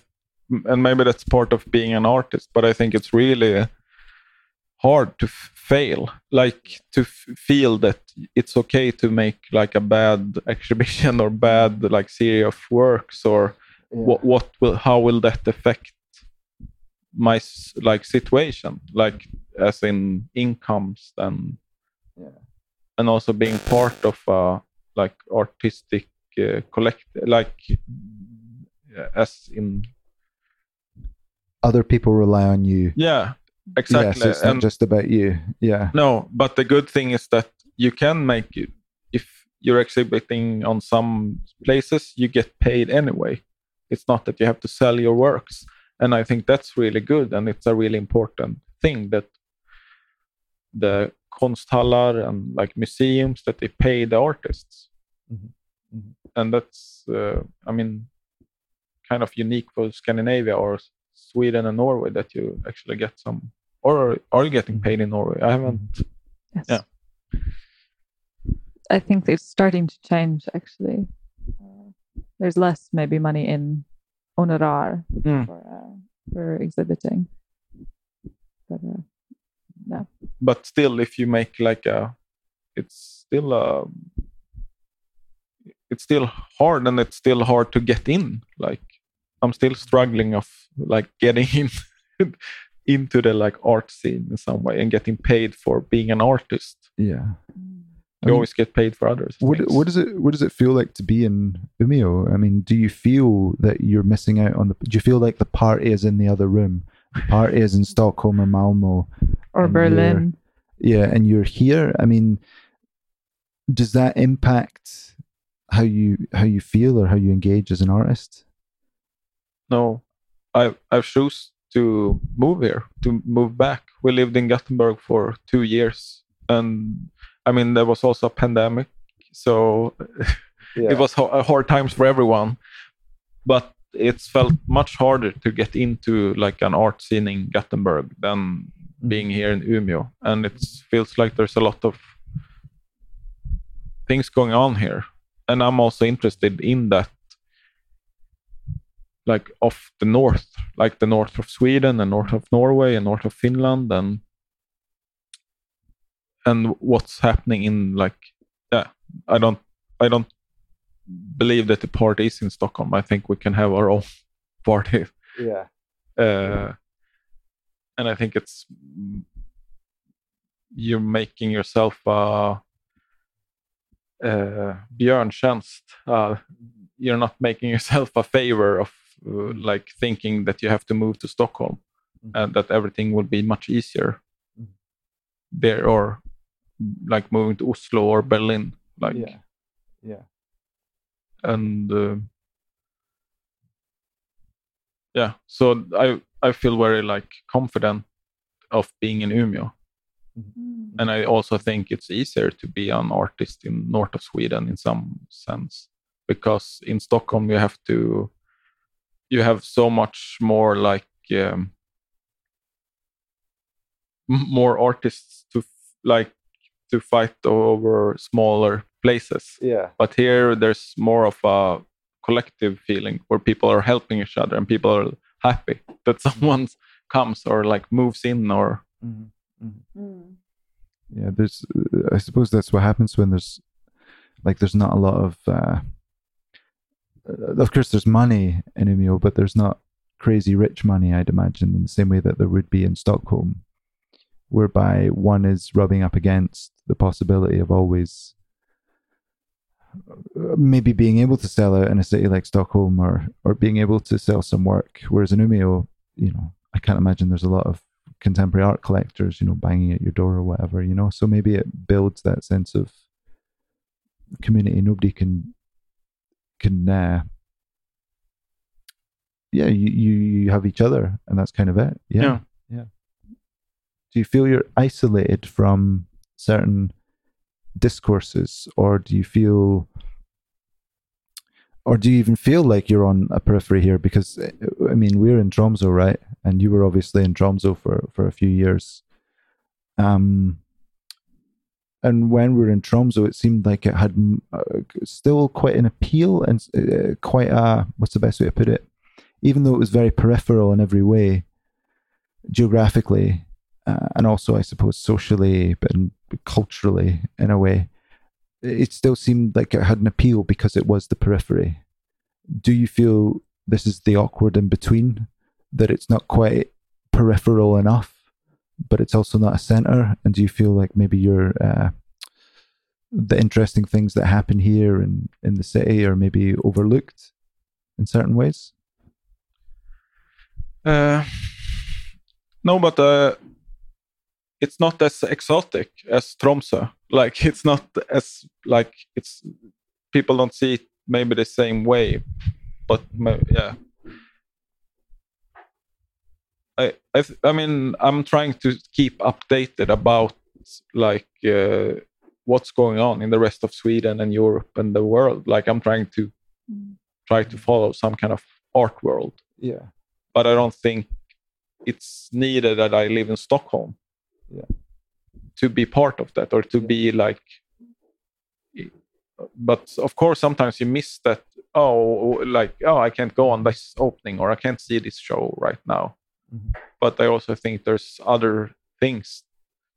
and maybe that's part of being an artist, but I think it's really hard to f- fail. Like to f- feel that it's okay to make like a bad exhibition or bad like series of works or what what will how will that affect my like situation like as in incomes and Yeah. and also being part of a like artistic uh, collect like as in Other people rely on you. yeah exactly so it's not and just about you. Yeah. no but the good thing is that you can make it if you're exhibiting on some places you get paid anyway it's not that you have to sell your works and i think that's really good and it's a really important thing that the konsthallar and like museums that they pay the artists Mhm. Mhm. and that's uh, i mean kind of unique for scandinavia or sweden and norway that you actually get some or are you getting paid in norway i haven't Yes. Yeah. I think it's starting to change actually. There's less maybe money in honorar Mm. for, uh, for exhibiting. But uh, no. but still if you make like a it's still a it's still hard and it's still hard to get in like i'm still struggling of like getting in into the like art scene in some way and getting paid for being an artist Yeah. I you mean, always get paid for others What what does it what does it feel like to be in Umeå? I mean, do you feel that you're missing out on the? Do you feel like the party is in the other room? The party is in Stockholm or Malmo. Or Berlin. Yeah, and you're here. I mean, does that impact how you how you feel or how you engage as an artist? no i i've choose to move here to move back we lived in gothenburg for two years and i mean there was also a pandemic so it was ho- uh, hard times for everyone but it's felt much harder to get into like an art scene in gothenburg than mm. being here in Umeå, and it feels like there's a lot of things going on here, and I'm also interested in that like of the north, like the north of Sweden and north of Norway and north of Finland and and what's happening in like yeah, I don't I don't believe that the party is in Stockholm. I think we can have our own party. Yeah. Uh, and I think it's you're making yourself uh, björntjänst. Uh, you're not making yourself a favor of uh, like thinking that you have to move to Stockholm Mhm. and that everything will be much easier Mhm. there or like moving to Oslo or Berlin. Like yeah. Yeah. and uh, yeah so i i feel very like confident of being in Umeå and i also think it's easier to be an artist in north of sweden in some sense because in stockholm you have to you have so much more like um, more artists to f- like to fight over smaller places Yeah. but here there's more of a collective feeling where people are helping each other and people are happy that someone comes or like moves in or Mm-hmm. Yeah. There's, uh, I suppose that's what happens when there's, like, there's not a lot of, uh, uh, of course, there's money in Umeå, but there's not crazy rich money, I'd imagine, in the same way that there would be in Stockholm, whereby one is rubbing up against the possibility of always uh, maybe being able to sell out in a city like Stockholm or or being able to sell some work. Whereas in Umeå, you know, I can't imagine there's a lot of contemporary art collectors, you know, banging at your door or whatever, you know. So maybe it builds that sense of community. Nobody can can uh, yeah, you, you you have each other and that's kind of it. Yeah. Yeah. Yeah. Do you feel you're isolated from certain discourses or do you feel or do you even feel like you're on a periphery here? Because uh, i mean we're in tromso right? And you were obviously in tromso for for a few years. Um and when we were in tromso it seemed like it had uh, still quite an appeal and uh, quite a what's the best way to put it? Even though it was very peripheral in every way geographically uh, and also i suppose socially and culturally in a way. It still seemed like it had an appeal because it was the periphery. Do you feel this is the awkward in between? That it's not quite peripheral enough but it's also not a center? And do you feel like maybe you're uh, the interesting things that happen here in in the city are maybe overlooked in certain ways? Uh, no but uh, it's not as exotic as Tromsø. Like it's not as like it's people don't see it maybe the same way but yeah. I I, I mean I'm trying to keep updated about like uh, what's going on in the rest of Sweden and Europe and the world. Like I'm trying to try to follow some kind of art world. Yeah. But I don't think it's needed that I live in Stockholm. To be part of that or to be like. But of course, sometimes you miss that. Oh, like oh, I can't go on this opening or I can't see this show right now. Mhm. But I also think there's other things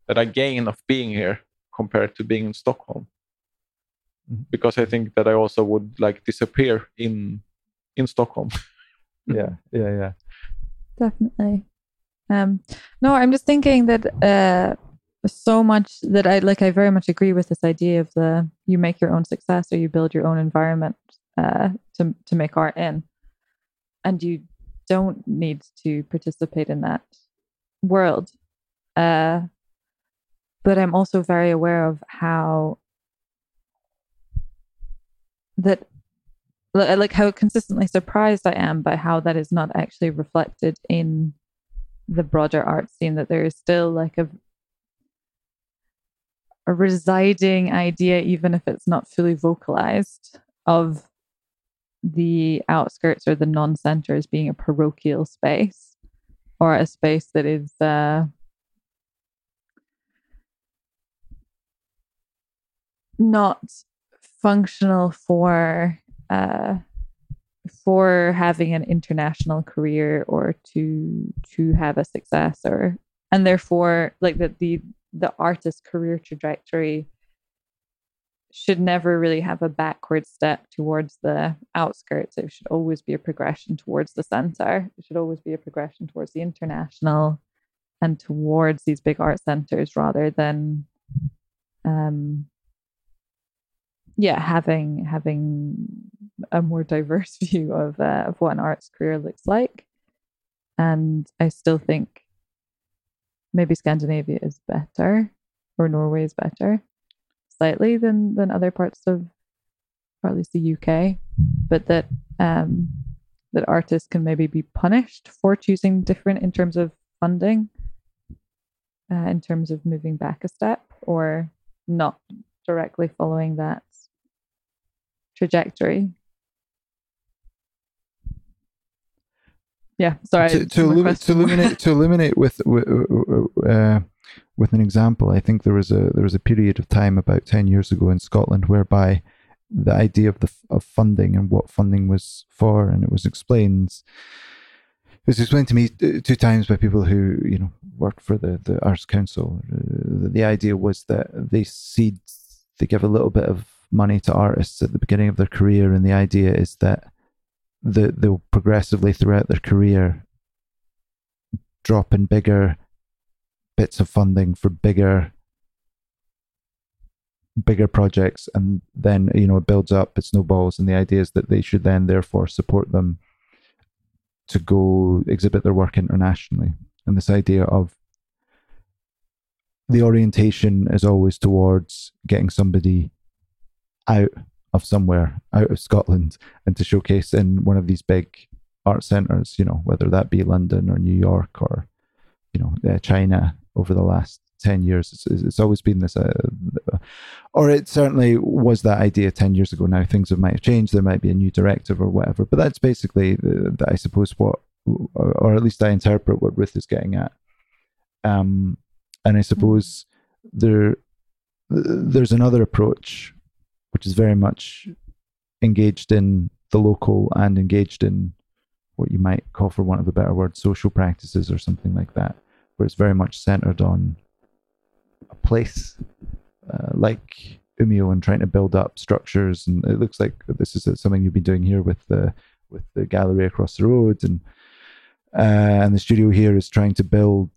that I gain of being here compared to being in Stockholm. Mhm. Because I think that I also would like disappear in in Stockholm. yeah yeah yeah definitely um no i'm just thinking that uh so much that i like i very much agree with this idea of the you make your own success or you build your own environment uh to to make art in. And you don't need to participate in that world. Uh but i'm also very aware of how that like how consistently surprised I am by how that is not actually reflected in the broader art scene. That there is still like a a residing idea, even if it's not fully vocalized, of the outskirts or the non-center as being a parochial space or a space that is uh, not functional for uh, for having an international career or to to have a success or and therefore like that the the artist career trajectory should never really have a backward step towards the outskirts. It should always be a progression towards the center. It should always be a progression towards the international and towards these big art centers rather than um yeah having having a more diverse view of uh, of what an arts career looks like. And i still think maybe scandinavia is better or norway is better slightly than than other parts of or at least the uk but that um that artists can maybe be punished for choosing different in terms of funding uh, in terms of moving back a step or not directly following that trajectory. Yeah, sorry. To, to, illumi- to illuminate, to illuminate with uh, with an example, I think there was a there was a period of time about ten years ago in Scotland whereby the idea of the of funding and what funding was for, and it was explained. It was explained to me two times by people who you know worked for the the Arts Council. Uh, the idea was that they seed, they give a little bit of money to artists at the beginning of their career, and the idea is that the, they'll progressively throughout their career drop in bigger bits of funding for bigger bigger projects and then you know it builds up it snowballs and the idea is that they should then therefore support them to go exhibit their work internationally. And this idea of the orientation is always towards getting somebody out of somewhere, out of Scotland, and to showcase in one of these big art centres, you know, whether that be London or New York or, you know, uh, China over the last 10 years. It's, it's always been this, uh, or it certainly was that idea 10 years ago. Now things have might have changed. There might be a new directive or whatever, but that's basically, the, the, I suppose, what, or at least I interpret what Ruth is getting at. Um, and I suppose there, there's another approach which is very much engaged in the local and engaged in what you might call, for want of a better word, social practices or something like that, where it's very much centered on a place uh, like Umeå and trying to build up structures. And it looks like this is something you've been doing here with the with the gallery across the road, and uh, and the studio here is trying to build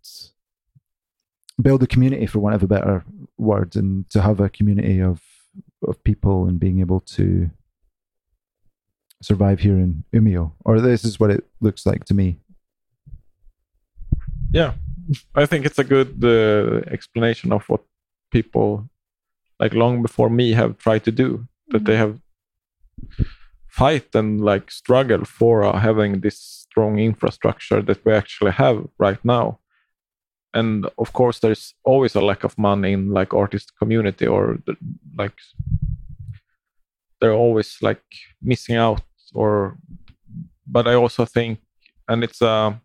build a community, for want of a better word, and to have a community of of people and being able to survive here in Umeå, or this is what it looks like to me. Yeah, I think it's a good uh, explanation of what people like long before me have tried to do. That they mm-hmm. have fight and like struggle for uh, having this strong infrastructure that we actually have right now and of course there's always a lack of money in like artist community or the, like they're always like missing out or but i also think and it's a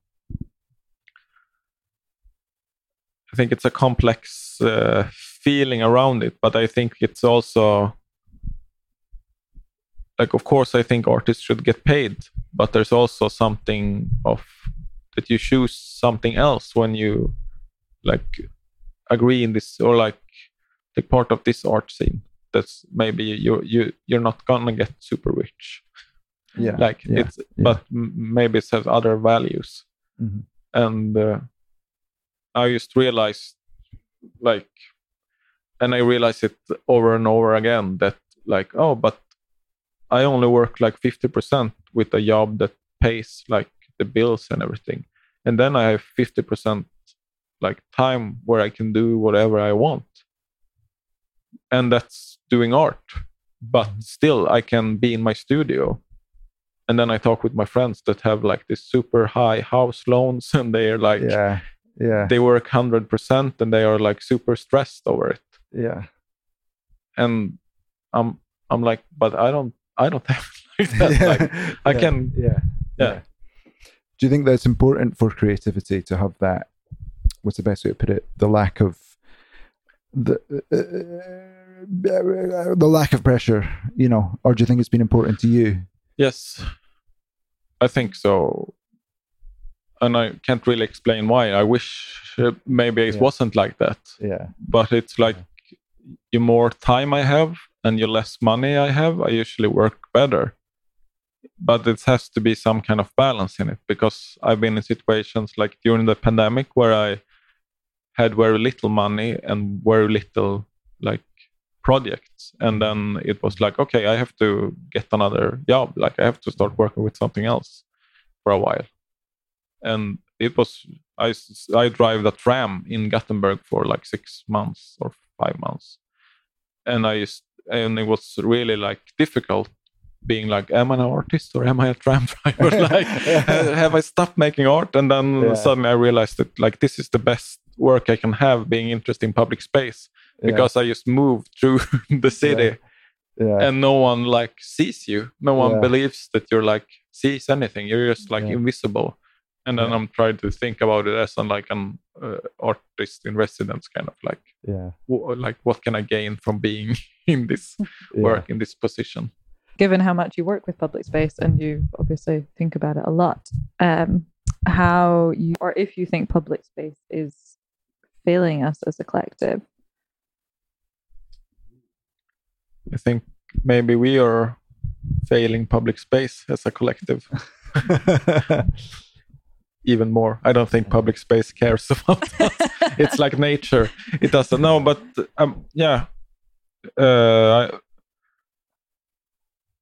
i think it's a complex uh, feeling around it but i think it's also like of course i think artists should get paid but there's also something of that you choose something else when you like agree in this or like take part of this art scene that's maybe you you you're not gonna get super rich. Yeah. Like yeah, it's yeah. but maybe it has other values. Mm-hmm. and uh, i just realized like and i realized it over and over again that like oh but i only work like 50% with a job that pays like the bills and everything. And then i have 50% like time where I can do whatever I want. And that's doing art. But mm-hmm. still, I can be in my studio. And then I talk with my friends that have like this super high house loans and they're like, yeah, yeah, they work 100% and they are like super stressed over it. Yeah. And I'm, I'm like, but I don't, I don't have like that. Yeah. Like, I yeah. can, yeah. yeah. Do you think that's important for creativity to have that what's the best way to put it? The lack of the uh, the lack of pressure, you know, or do you think it's been important to you? Yes, I think so. And I can't really explain why. I wish uh, maybe it Yeah. wasn't like that. Yeah. But it's like the more time I have and the less money I have, I usually work better. But it has to be some kind of balance in it because I've been in situations like during the pandemic where I had very little money and very little like projects. And then it was like okay i have to get another job. Like i have to start working with something else for a while. And it was i i drive the tram in gothenburg for like six months or five months. And i and it was really like difficult being like am i an artist or am i a tram driver? Like have i stopped making art? And then Yeah. suddenly i realized that like this is the best work i can have being interested in public space because I just moved through the city yeah. and no one like sees you. No one Yeah. believes that you're like sees anything. You're just like Yeah. invisible. And then Yeah. I'm trying to think about it as an like an uh, artist in residence, kind of like yeah. w- like what can I gain from being in this yeah. work in this position? given how much you work with public space and you obviously think about it a lot um how you or if you think public space is failing us as a collective I think maybe we are failing public space as a collective even more. I don't think public space cares about us. it's like nature. It doesn't know, but um, yeah, uh, I,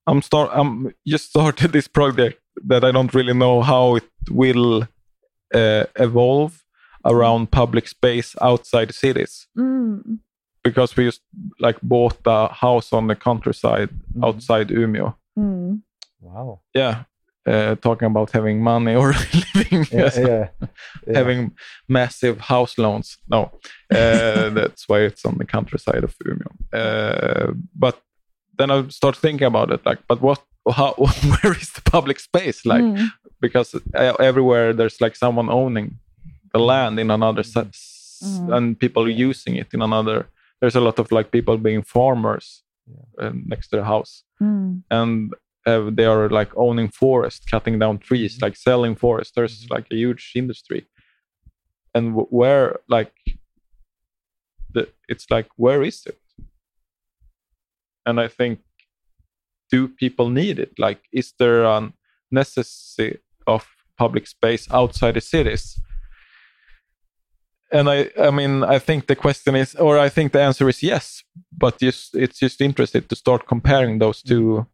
I'm start. I'm just started this project that I don't really know how it will uh, evolve around public space outside cities mm. because we just like bought a house on the countryside Mhm. outside Umeå. Mm. wow. Yeah, uh, talking about having money or living Yeah, yeah. yeah. having massive house loans. No, uh, that's why it's on the countryside of Umeå. Uh, but then I start thinking about it, like, but what? How? Where is the public space? Like, Mm. because uh, everywhere there's like someone owning the land in another set, Mhm. and people using it in another. There's a lot of like people being farmers Yeah. uh, next to the house Mm. and uh, they are like owning forest, cutting down trees, like selling forest. There's like a huge industry, and w- where like the it's like where is it? And I think, do people need it? Like, is there a necessity of public space outside the cities? And I, I mean, I think the question is, or I think the answer is yes. But just it's just interesting to start comparing those two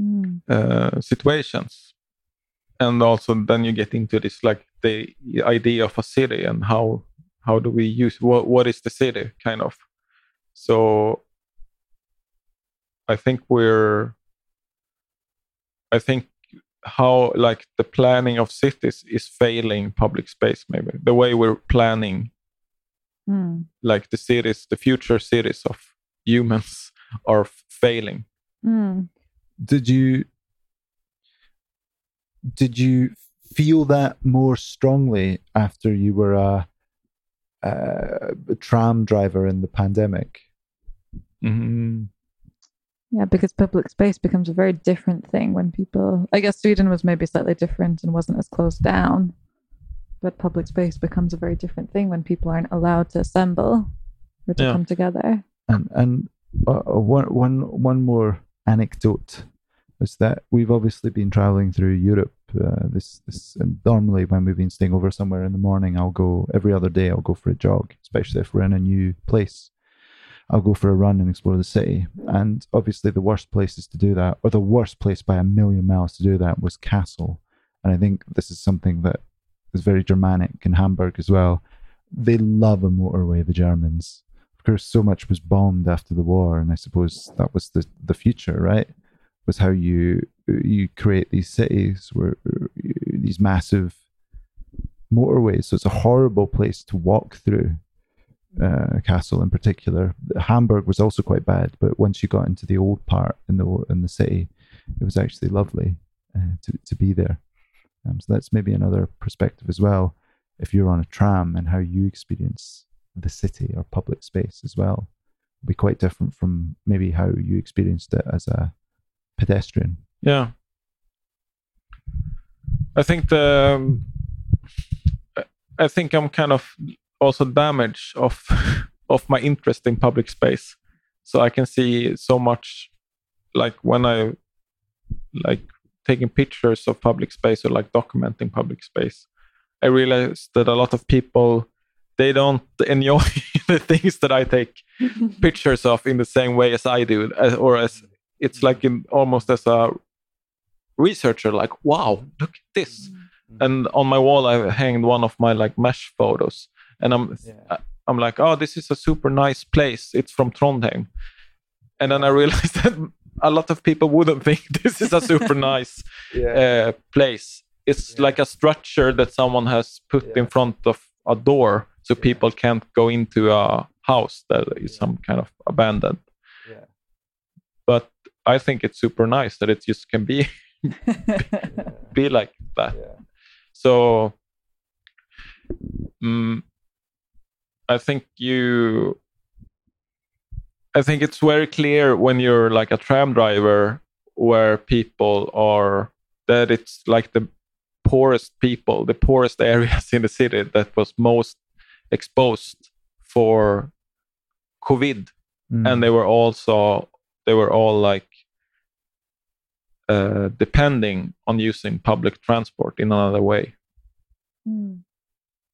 Mm. uh, situations and also then you get into this like the idea of a city and how how do we use what what is the city kind of so i think we're i think how like the planning of cities is failing public space maybe the way we're planning Mm. like the cities the future cities of humans are failing Mm. did you did you feel that more strongly after you were a, a tram driver in the pandemic? Mhm. Yeah, because public space becomes a very different thing when people. I guess Sweden was maybe slightly different and wasn't as closed down, but public space becomes a very different thing when people aren't allowed to assemble or to Yeah. come together. And and uh, uh, one one one more anecdote is that we've obviously been traveling through Europe. Uh, this this and normally when we've been staying over somewhere in the morning, I'll go every other day. I'll go for a jog, especially if we're in a new place. I'll go for a run and explore the city. And obviously, the worst places to do that, or the worst place by a million miles to do that, was Kassel. And I think this is something that is very Germanic in Hamburg as well. They love a motorway, the Germans. Of course, so much was bombed after the war, and I suppose that was the the future, right? Was how you you create these cities where these massive motorways. So it's a horrible place to walk through. Uh, Kassel in particular, Hamburg was also quite bad, but once you got into the old part in the in the city, it was actually lovely uh, to to be there. Um, so that's maybe another perspective as well. If you're on a tram and how you experience the city or public space as well, will be quite different from maybe how you experienced it as a pedestrian. Yeah. I think the I think I'm kind of also damage of of my interest in public space. So I can see so much like when I like taking pictures of public space or like documenting public space, I realized that a lot of people they don't enjoy the things that I take pictures of in the same way as I do, as, or as it's like in almost as a researcher, like wow, look at this. Mm. And on my wall, I hanged one of my like mesh photos, and I'm Yeah. I'm like, oh, this is a super nice place. It's from Trondheim, and then I realized that a lot of people wouldn't think this is a super nice uh, place. It's Yeah. like a structure that someone has put in front of a door so Yeah. people can't go into a house that is Yeah. some kind of abandoned. Yeah. But I think it's super nice that it just can be be like that. Yeah. So mm, I think you I think it's very clear when you're like a tram driver where people are that it's like the poorest people, the poorest areas in the city that was most exposed for COVID Mm. and they were also they were all like uh, depending on using public transport in another way Mm.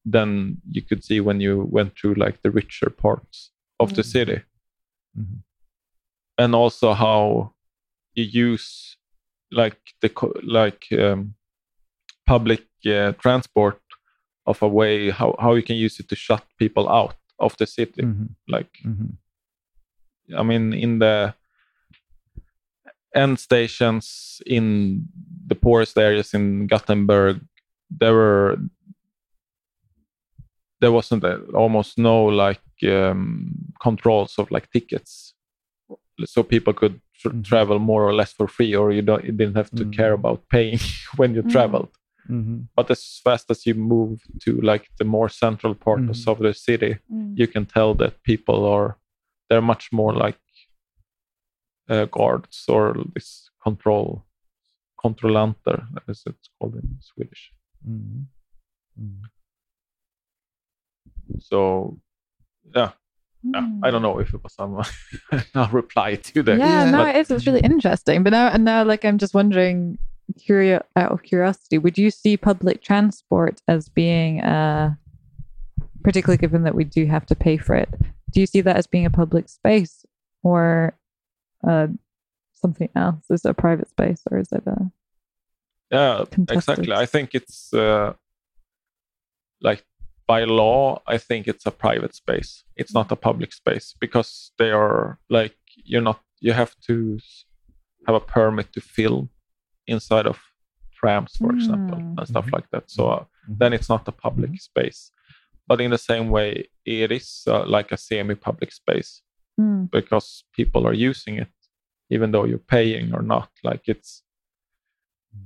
Than you could see when you went through like the richer parts of the Mm. city Mhm. and also how you use like the like um, public uh, transport of a way how, how you can use it to shut people out of the city Mhm. like Mhm. I mean, in the end stations in the poorest areas in Gothenburg, there were there wasn't a, almost no like um, controls of like tickets, so people could tr- Mhm. travel more or less for free, or you don't you didn't have to Mm. care about paying when you Mm. traveled. Mhm. But as fast as you move to like the more central parts Mhm. of the city, Mm. you can tell that people are they're much more like uh, guards or this control kontrollanter as it's called in Swedish. Mhm. So yeah, yeah. I don't know if it was someone. I'll reply to that. yeah, Yeah. no, but- it's, it's really interesting. But now, and now, like, I'm just wondering, curio- out of curiosity, would you see public transport as being, uh, particularly given that we do have to pay for it, do you see that as being a public space or uh, something else? Is it a private space or is it a yeah contested? exactly. I think it's uh, like by law, I think it's a private space. It's not a public space because they are like you're not. You have to have a permit to film inside of trams, for example, Mm. and stuff Mhm. like that. So uh, Mhm. then it's not a public space. But in the same way, it is uh, like a semi-public space Mm, because people are using it, even though you're paying or not. Like it's,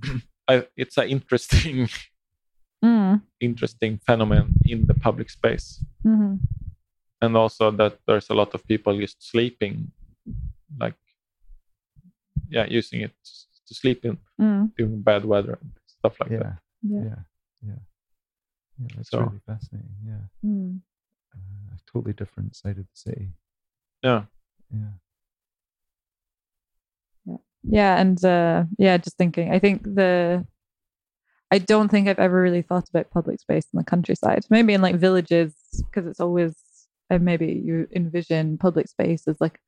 I, it's an interesting, interesting phenomenon in the public space, mhm. and also that there's a lot of people just sleeping, like, yeah, using it to sleep in Mm, during bad weather and stuff like yeah. that. yeah. Yeah. Yeah. Yeah. That's So- really fascinating. Yeah. Mm. Uh, a totally different side of the city. Yeah, Yeah. Yeah, and uh, yeah, just thinking. I think the. I don't think I've ever really thought about public space in the countryside. Maybe in like villages, because it's always. And maybe you envision public space as like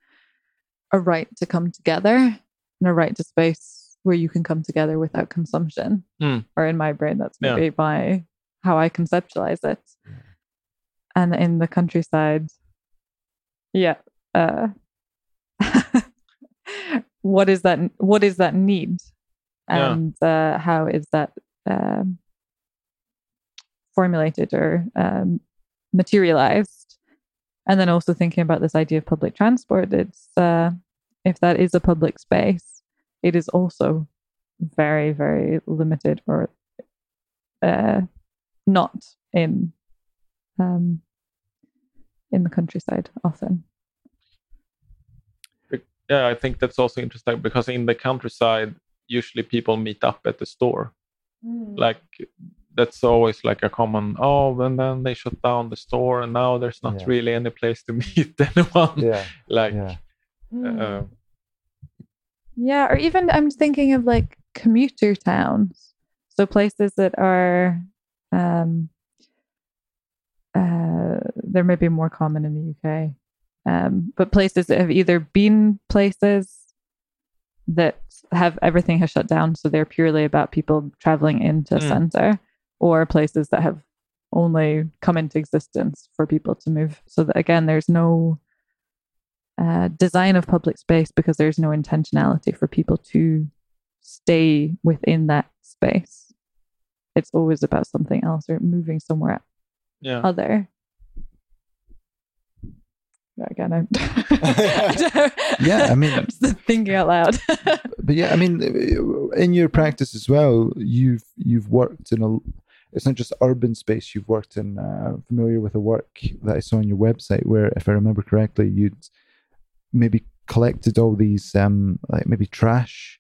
a right to come together and a right to space where you can come together without consumption. Mm. Or in my brain, that's Yeah. maybe by how I conceptualize it. And in the countryside, yeah. Uh, what is that? What is that need, Yeah. and uh, how is that um, formulated or um, materialized? And then also thinking about this idea of public transport. It's uh, if that is a public space, it is also very, very limited or uh, not in um, in the countryside often. yeah. I think that's also interesting because in the countryside, usually people meet up at the store Like that's always like a common. Oh, and then they shut down the store, and now there's not Yeah. really any place to meet anyone. Yeah. Like, Yeah. uh, Yeah, or even I'm thinking of like commuter towns. So places that are um uh they're maybe more common in the UK. Um but places that have either been places that have everything has shut down so they're purely about people traveling into Mm. center or places that have only come into existence for people to move so that again there's no uh, design of public space because there's no intentionality for people to stay within that space. It's always about something else or moving somewhere yeah. other. Yeah, Again, I'm Yeah, I mean- I'm just thinking out loud. but yeah, I mean, in your practice as well, you've you've worked in a. It's not just urban space. You've worked in. Uh, familiar with the work that I saw on your website, where, if I remember correctly, you'd maybe collected all these, um, like maybe trash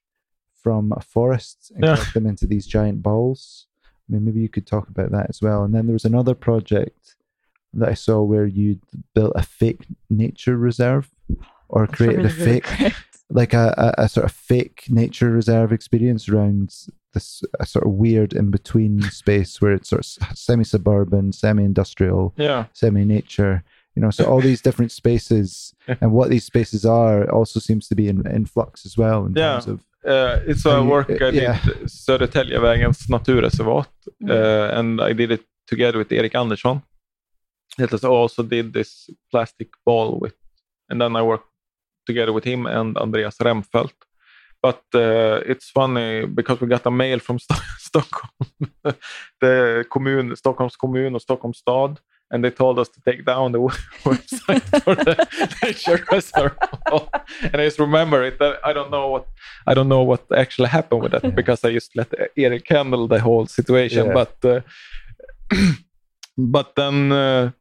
from a forest and Yeah. collect them into these giant balls. I mean, maybe you could talk about that as well. And then there was another project that I saw where you built a fake nature reserve, or That's created a really, really fake great. like a, a, a sort of fake nature reserve experience around this a sort of weird in between space where it's sort of semi suburban, semi industrial, Yeah. semi nature. You know, so all these different spaces and what these spaces are also seems to be in, in flux as well in Yeah. terms of Uh, it's a you- work I did, yeah. Södertäljevägens naturreservat, uh, and I did it together with Erik Andersson. That is also did this plastic ball with, and then I worked together with him and Andreas Remfelt. But uh, it's funny because we got a mail from Sto- Stockholm, the kommun, Stockholms kommun och Stockholms stad, and they told us to take down the website for the nature and I just remember it. I don't know what I don't know what actually happened with that because I just let Eric handle the whole situation. Yeah. But uh, but then uh,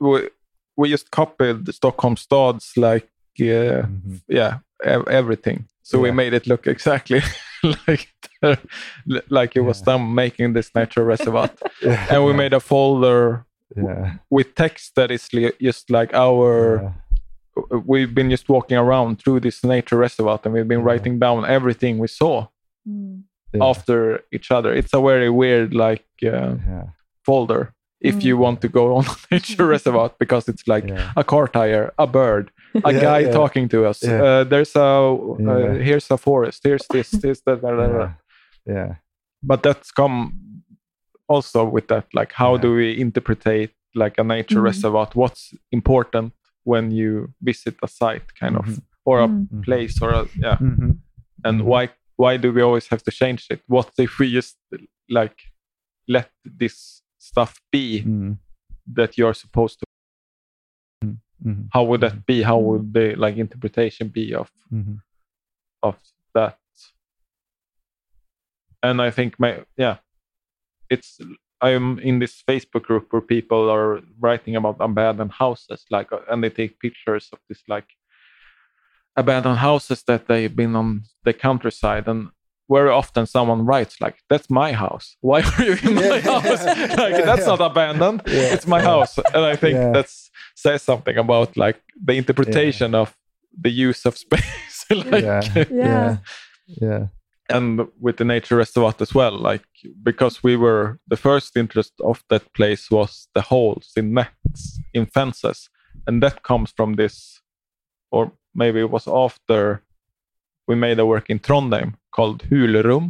we, we just copied Stockholm stads like uh, Mhm. yeah ev- everything. So we made it look exactly like the, like it was Yeah. them making this natural reservoir, and we made a folder yeah, with text that is li- just like our yeah, we've been just walking around through this nature reservoir and we've been Yeah. writing down everything we saw Mm. yeah, after each other it's a very weird like uh, yeah, folder if you Mm. want to go on a nature reservoir because it's like yeah. a car tire a bird a Yeah, guy yeah. talking to us Yeah. uh, there's a uh, Yeah. here's a forest here's this this that, that, that, that. yeah, yeah, but that's come also with that like how Yeah. do we interpretate like a nature Mhm. reservoir what's important when you visit a site kind of Mhm. or a Mm. Mhm. place or a, yeah Mhm. and Mhm. why why do we always have to change it what if we just like let this stuff be Mm. that you're supposed to Mhm. how would that be how would the like interpretation be of Mhm. of that and i think my yeah it's i'm in this facebook group where people are writing about abandoned houses like uh, and they take pictures of this like abandoned houses that they've been on the countryside and very often someone writes like that's my house. Why are you in my Yeah. house? Like Yeah, that's yeah. not abandoned. Yeah. it's my house. And i think Yeah. that's says something about like the interpretation of the use of space. Like yeah, Yeah. yeah, yeah, and with the nature reservoir as well like because we were the first interest of that place was the holes in nets in fences. And that comes from this or maybe it was after we made a work in trondheim called hulerum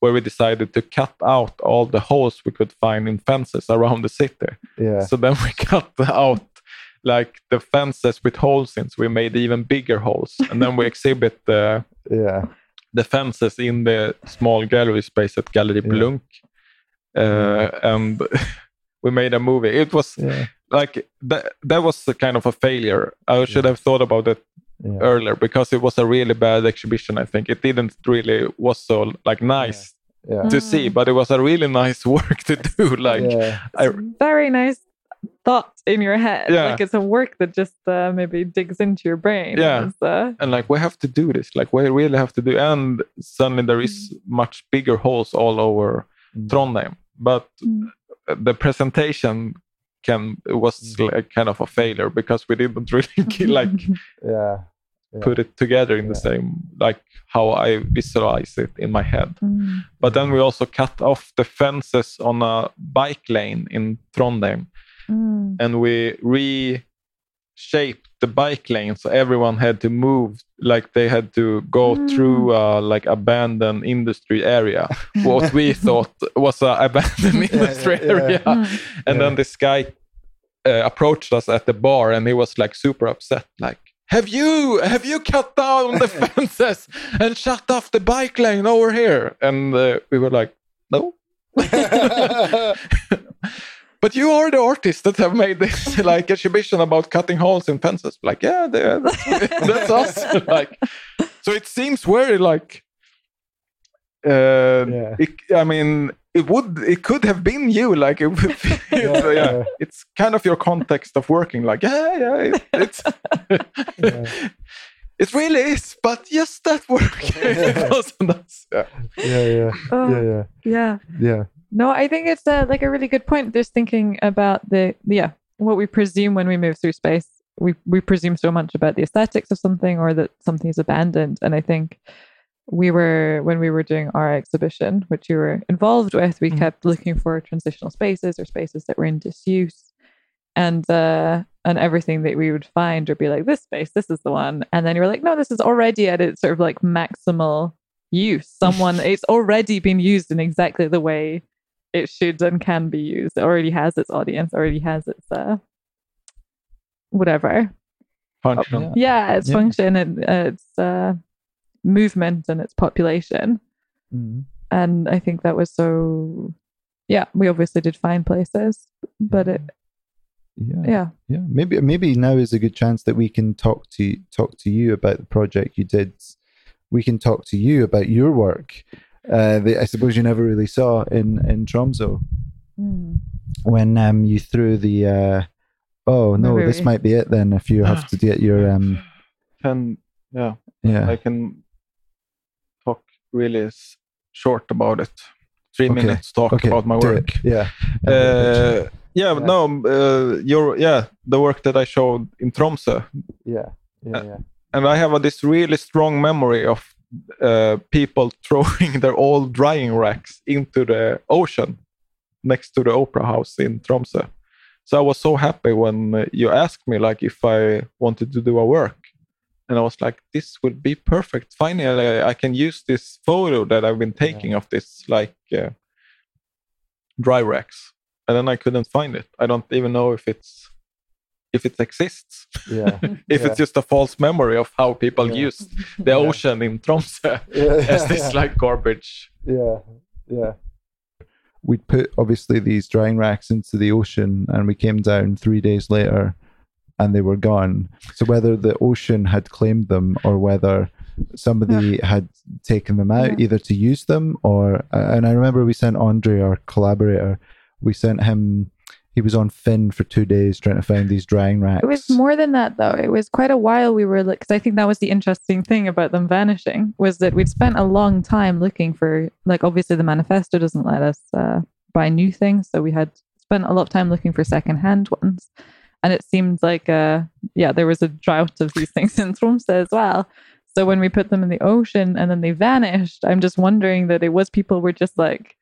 where we decided to cut out all the holes we could find in fences around the city yeah. so then we cut out like the fences with holes in so we made even bigger holes and then we exhibit the yeah. the fences in the small gallery space at Gallery Yeah. Blunk. Uh, and we made a movie. It was Yeah. like that, that was a kind of a failure. I should Yeah. have thought about it Yeah. earlier because it was a really bad exhibition. I think it didn't really was so like nice Yeah. to see, but it was a really nice work to do. Like yeah. I, Very nice. thought in your head. Yeah. Like it's a work that just uh, maybe digs into your brain. Yeah. It's, uh, and like we have to do this like we really have to do and suddenly there is much bigger holes all over Mm. trondheim but Mm. the presentation can was Mm. like kind of a failure because we didn't really get, like Yeah. Yeah. put it together in the same like how i visualize it in my head Mm. but then we also cut off the fences on a bike lane in trondheim Mm. and we reshaped the bike lane so everyone had to move like they had to go Mm. through uh, like abandoned industry area what we thought was an abandoned industry yeah, yeah. area Mm. and then this guy uh, approached us at the bar and he was like super upset like have you have you cut down the fences and shut off the bike lane over here and uh, we were like no but you are the artist that have made this like exhibition about cutting holes in fences. Like, yeah, that's, that's us. like, so it seems very like. Uh, Yeah. it, I mean, it would, it could have been you. Like, it would, it's, Yeah, yeah, yeah. it's kind of your context of working. Like, yeah, yeah, it, it's. Yeah. It really is, but yes, that work. it wasn't us. Yeah. yeah, yeah, Oh, yeah, yeah, yeah. yeah. No, I think it's uh, like a really good point. Just thinking about the yeah, what we presume when we move through space. We we presume so much about the aesthetics of something or that something is abandoned. And I think we were when we were doing our exhibition, which you were involved with, we Mhm. kept looking for transitional spaces or spaces that were in disuse. And uh and everything that we would find would be like this space, this is the one. And then you were like, no, this is already at its sort of like maximal use. Someone it's already been used in exactly the way it should and can be used. It already has its audience, already has its uh whatever. Function. Yeah, its Yeah. function and uh, its uh movement and its population. Mhm. And I think that was so yeah, we obviously did find places, but it Yeah. yeah. Yeah, maybe maybe now is a good chance that we can talk to talk to you about the project you did. We can talk to you about your work. Uh, that I suppose you never really saw in in Tromsø Mm. when um you threw the. Uh, oh no, Maybe this we- might be it then. If you have to get your um Can yeah. yeah I can talk really short about it. Three Okay. minutes talk okay about my work. yeah Uh, yeah, Yeah. no, uh, your yeah, the work that I showed in Tromsø, yeah yeah yeah and I have a, this really strong memory of uh, people throwing their old drying racks into the ocean next to the opera house in Tromsø. So I was so happy when uh, you asked me like if I wanted to do a work, and I was like, this would be perfect. Finally, I can use this photo that I've been taking of this like uh, dry racks, and then I couldn't find it. I don't even know if it's if it exists. yeah if Yeah. it's just a false memory of how people Yeah. use the Yeah. ocean in Tromsø yeah as this like garbage. Yeah, yeah. We'd put obviously these drying racks into the ocean, and we came down three days later, and they were gone. So whether the ocean had claimed them or whether somebody had taken them out, Yeah. either to use them or, and I remember we sent Andre, our collaborator, we sent him. He was on Finn for two days trying to find these drying racks. It was more than that, though. It was quite a while we were, because I think that was the interesting thing about them vanishing was that we'd spent a long time looking for, like, obviously the manifesto doesn't let us uh, buy new things, so we had spent a lot of time looking for secondhand ones, and it seemed like, uh, yeah, there was a drought of these things in Tromsø as well. So when we put them in the ocean and then they vanished, I'm just wondering that it was people were just like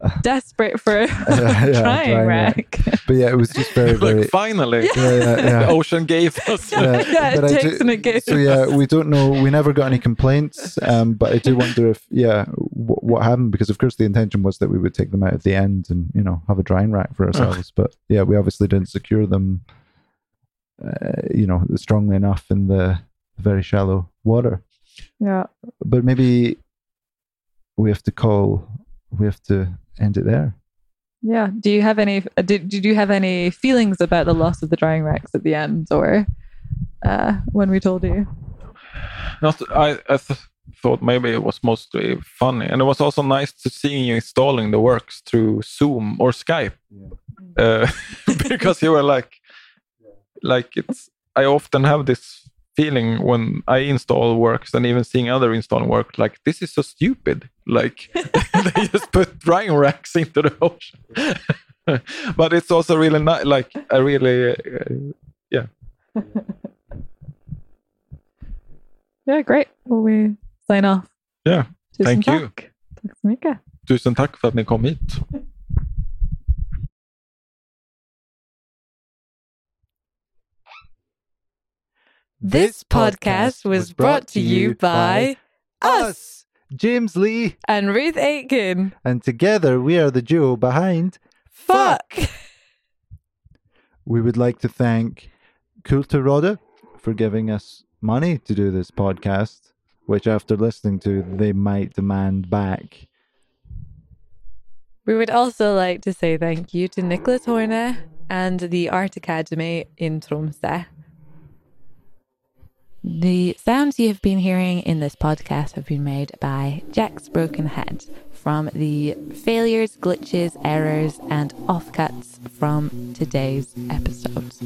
desperate for a yeah, drying drying rack. rack. But yeah, it was just very, very. like finally, yeah, yeah, yeah. the ocean gave us. Yeah. Yeah, it takes do- and it gives. So yeah, we don't know. We never got any complaints, um, but I do wonder if yeah, w- what happened because of course the intention was that we would take them out at the end and you know have a drying rack for ourselves. but yeah, we obviously didn't secure them, uh, you know, strongly enough in the very shallow water. Yeah. But maybe we have to call. We have to end it there. Yeah. Do you have any? uh, Did Did you have any feelings about the loss of the drying racks at the end, or uh, when we told you? Not, I, I th- thought maybe it was mostly funny, and it was also nice to see you installing the works through Zoom or Skype. uh, because you were like, like it's. I often have this feeling when I install works and even seeing other install work, like this is so stupid. Like they just put drying racks into the ocean. but it's also really not like I really, uh, yeah. Yeah, great. Will we sign off? Yeah, Tusen thank you. tack. Tack så mycket. Tusen tack för att ni kom hit. This podcast was brought to you by us James Lee, and Ruth Aitken. and together we are the duo behind. Fuck. We would like to thank Kulturrådet for giving us money to do this podcast, which after listening to, they might demand back. We would also like to say thank you to Nicholas Horne and the Art Academy in Tromsø. The sounds you have been hearing in this podcast have been made by Jack's Broken Head from the failures, glitches, errors, and offcuts from today's episodes.